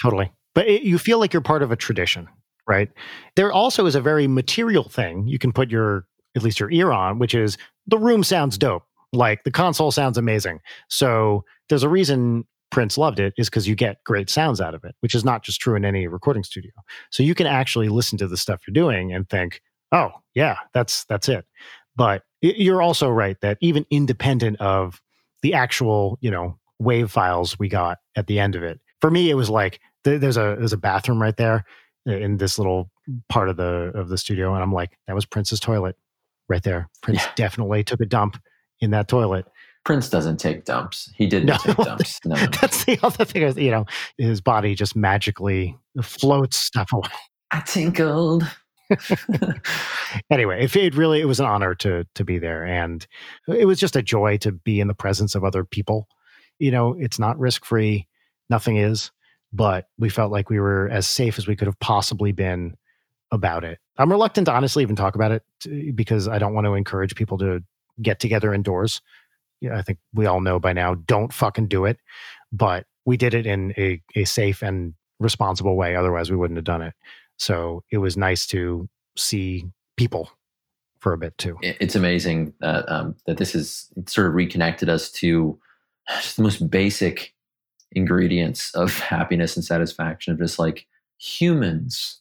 Totally. But it, you feel like you're part of a tradition, right? There also is a very material thing you can put your, at least your ear on, which is the room sounds dope. Like the console sounds amazing. So there's a reason Prince loved it is because you get great sounds out of it, which is not just true in any recording studio. So you can actually listen to the stuff you're doing and think, oh, yeah, that's that's it. But you're also right that even independent of the actual, you know, wave files we got at the end of it, for me, it was like th- there's a there's a bathroom right there in this little part of the of the studio, and I'm like, that was Prince's toilet right there. Prince Yeah. definitely took a dump in that toilet. Prince doesn't take dumps. He didn't No. take dumps. No. That's the other thing. Is, you know, his body just magically floats stuff away. I tinkled. anyway, if it really it was an honor to to be there, and it was just a joy to be in the presence of other people. You know, it's not risk free, nothing is, but we felt like we were as safe as we could have possibly been about it. I'm reluctant to honestly even talk about it because I don't want to encourage people to get together indoors. Yeah, I think we all know by now, don't fucking do it. But we did it in a, a safe and responsible way. Otherwise, we wouldn't have done it. So it was nice to see people for a bit too. It's amazing that um, that this has sort of reconnected us to just the most basic ingredients of happiness and satisfaction of just like humans.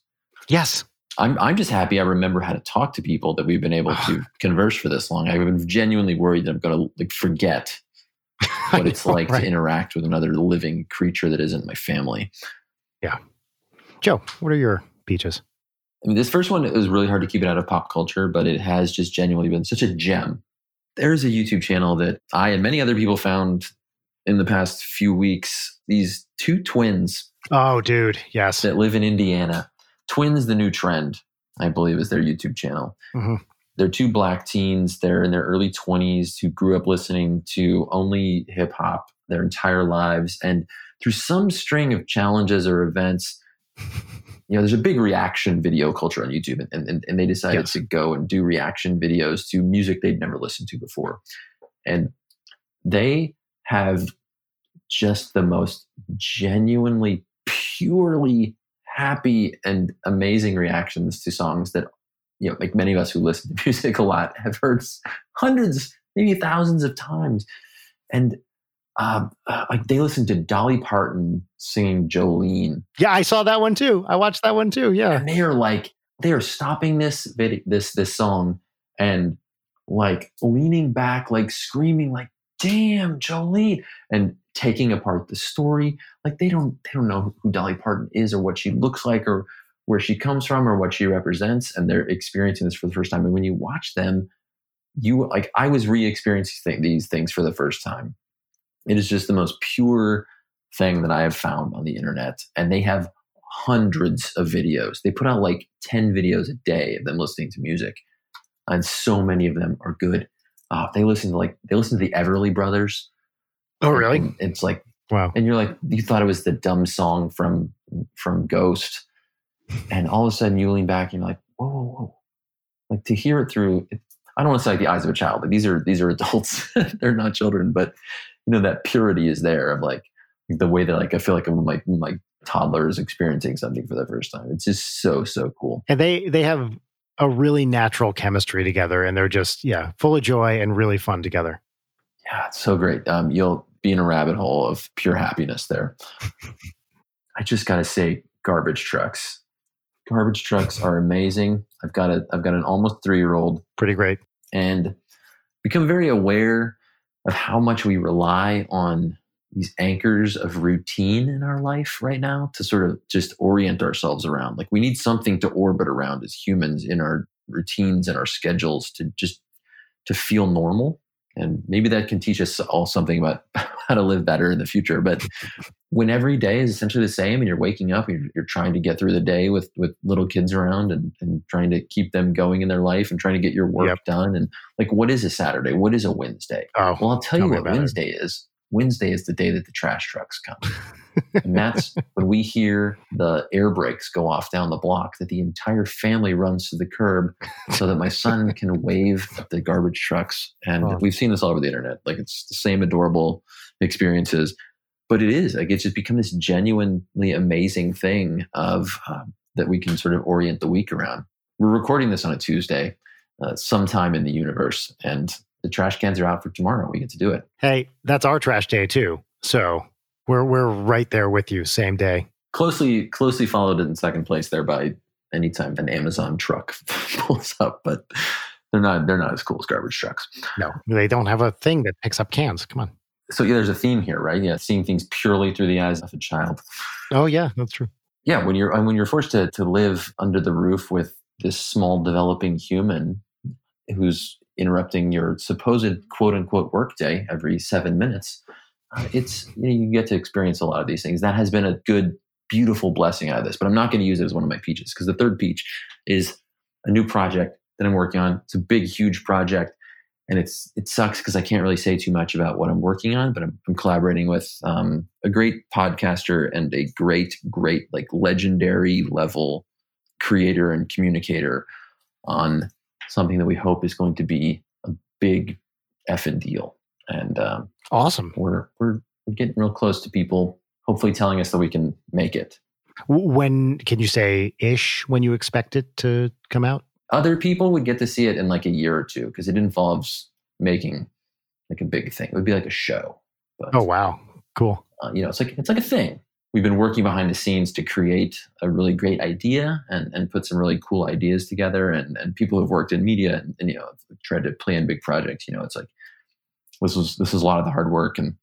Yes. I'm I'm just happy I remember how to talk to people that we've been able to converse for this long. I've been genuinely worried that I'm going to like forget what it's like Right. to interact with another living creature that isn't my family. Yeah. Joe, what are your peaches? I mean, this first one was really hard to keep it out of pop culture, but it has just genuinely been such a gem. There's a YouTube channel that I and many other people found in the past few weeks. These two twins Oh, dude. Yes. that live in Indiana. Twins, the new trend, I believe, is their YouTube channel. Mhm. They're two black teens. They're in their early 20s who grew up listening to only hip hop their entire lives. And through some string of challenges or events, you know, there's a big reaction video culture on YouTube. And, and, and they decided Yes. to go and do reaction videos to music they'd never listened to before. And they have just the most genuinely, purely happy and amazing reactions to songs that, you know, like many of us who listen to music a lot have heard hundreds, maybe thousands of times. And uh, uh, like they listen to Dolly Parton singing Jolene Yeah, I saw that one too. I watched that one too. Yeah. and they are like they are stopping this video this this song and like leaning back like screaming like damn jolene and taking apart the story like they don't they don't know who dolly parton is or what she looks like or where she comes from or what she represents and they're experiencing this for the first time and when you watch them you like i was re-experiencing these things for the first time it is just the most pure thing that i have found on the internet and they have hundreds of videos. They put out like 10 videos a day of them listening to music. And so many of them are good. Uh, they listen to like they listen to the Everly Brothers. Oh, really? And it's like Wow. and you're like you thought it was the dumb song from from Ghost. And all of a sudden you lean back and you're like, whoa, whoa, whoa. Like to hear it through I don't want to say like the eyes of a child, but these are these are adults. They're not children, but you know, that purity is there of like the way that like I feel like I'm like like toddlers experiencing something for the first time. It's just so so cool. And they they have a really natural chemistry together and they're just yeah, full of joy and really fun together. Yeah, it's so great. Um, you'll be in a rabbit hole of pure happiness there. I just gotta say, garbage trucks. Garbage trucks are amazing. I've got a I've got an almost three year old Pretty great. and become very aware of how much we rely on these anchors of routine in our life right now to sort of just orient ourselves around. Like we need something to orbit around as humans in our routines and our schedules to just to feel normal. And maybe that can teach us all something about how to live better in the future. But when every day is essentially the same and you're waking up and you're, you're trying to get through the day with, with little kids around and, and trying to keep them going in their life and trying to get your work Yep. done. And like, what is a Saturday? What is a Wednesday? Oh, Well, I'll tell, Tell you what. Wednesday is. Wednesday is the day that the trash trucks come. And that's when we hear the air brakes go off down the block that the entire family runs to the curb so that my son can wave at the garbage trucks. And Oh. we've seen this all over the internet. Like it's the same adorable experiences. But it is like it's just become this genuinely amazing thing of um, that we can sort of orient the week around. We're recording this on a Tuesday, uh, sometime in the universe, and the trash cans are out for tomorrow. We get to do it. hey, that's our trash day too. So we're we're right there with you, same day. closely closely followed in second place there by anytime an Amazon truck pulls up, but they're not they're not as cool as garbage trucks. No, they don't have a thing that picks up cans. Come on. So yeah, there's a theme here, right? Yeah, seeing things purely through the eyes of a child. Oh yeah, that's true. Yeah, when you're when you're forced to to live under the roof with this small developing human who's interrupting your supposed quote unquote workday every seven minutes, it's you, know, you get to experience a lot of these things. That has been a good, beautiful blessing out of this. But I'm not going to use it as one of my peaches because the third peach is a new project that I'm working on. It's a big, huge project, and it's it sucks because I can't really say too much about what I'm working on. But I'm, I'm collaborating with um, a great podcaster and a great, great, like legendary level creator and communicator on something that we hope is going to be a big effing deal. And um, Awesome. we're we're getting real close to people hopefully telling us that we can make it. When can you say ish when you expect it to come out? Other people would get to see it in like a year or two because it involves making like a big thing. It would be like a show. But, Oh wow, cool. uh, you know, it's like it's like a thing. We've been working behind the scenes to create a really great idea and, and put some really cool ideas together. And, and people who've worked in media and, and you know tried to plan big projects. You know, it's like this was this is a lot of the hard work and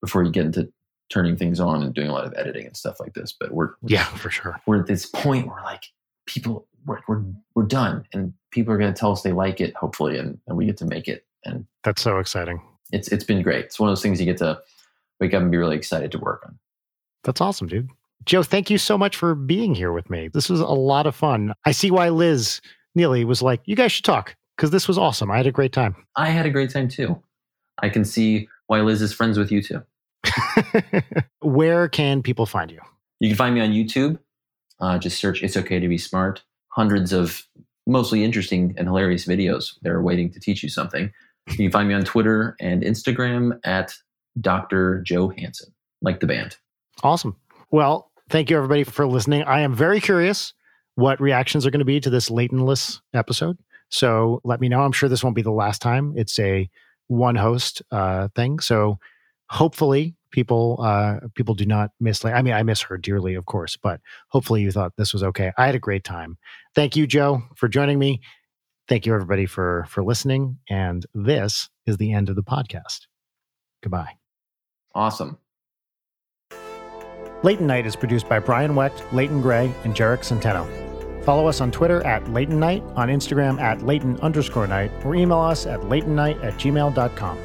before you get into turning things on and doing a lot of editing and stuff like this. But we're Yeah, for sure. we're at this point where like people we're we're, we're done and people are going to tell us they like it hopefully and, and we get to make it and That's so exciting. it's it's been great. It's one of those things you get to wake up and be really excited to work on. That's awesome, dude. Joe, thank you so much for being here with me. This was a lot of fun. I see why Liz Neely was like, you guys should talk because this was awesome. I had a great time. I had a great time too. I can see why Liz is friends with you too. Where can people find you? You can find me on YouTube. Uh, just search "It's Okay to Be Smart." Hundreds of mostly interesting and hilarious videos. They're waiting to teach you something. You can find me on Twitter and Instagram at Dr. Joe Hanson, like the band. Awesome. Well, thank you everybody for listening. I am very curious what reactions are going to be to this Leightonless episode. So let me know. I'm sure this won't be the last time. It's a one host uh, thing. So hopefully people uh, people do not miss. I mean, I miss her dearly, of course, but hopefully you thought this was okay. I had a great time. Thank you, Joe, for joining me. Thank you everybody for for listening. And this is the end of the podcast. Goodbye. Awesome. Leighton Night is produced by Brian Wecht, Leighton Gray, and Jarek Centeno. Follow us on Twitter at Leighton Night, on Instagram at Leighton underscore night, or email us at leightonnight at gmail.com.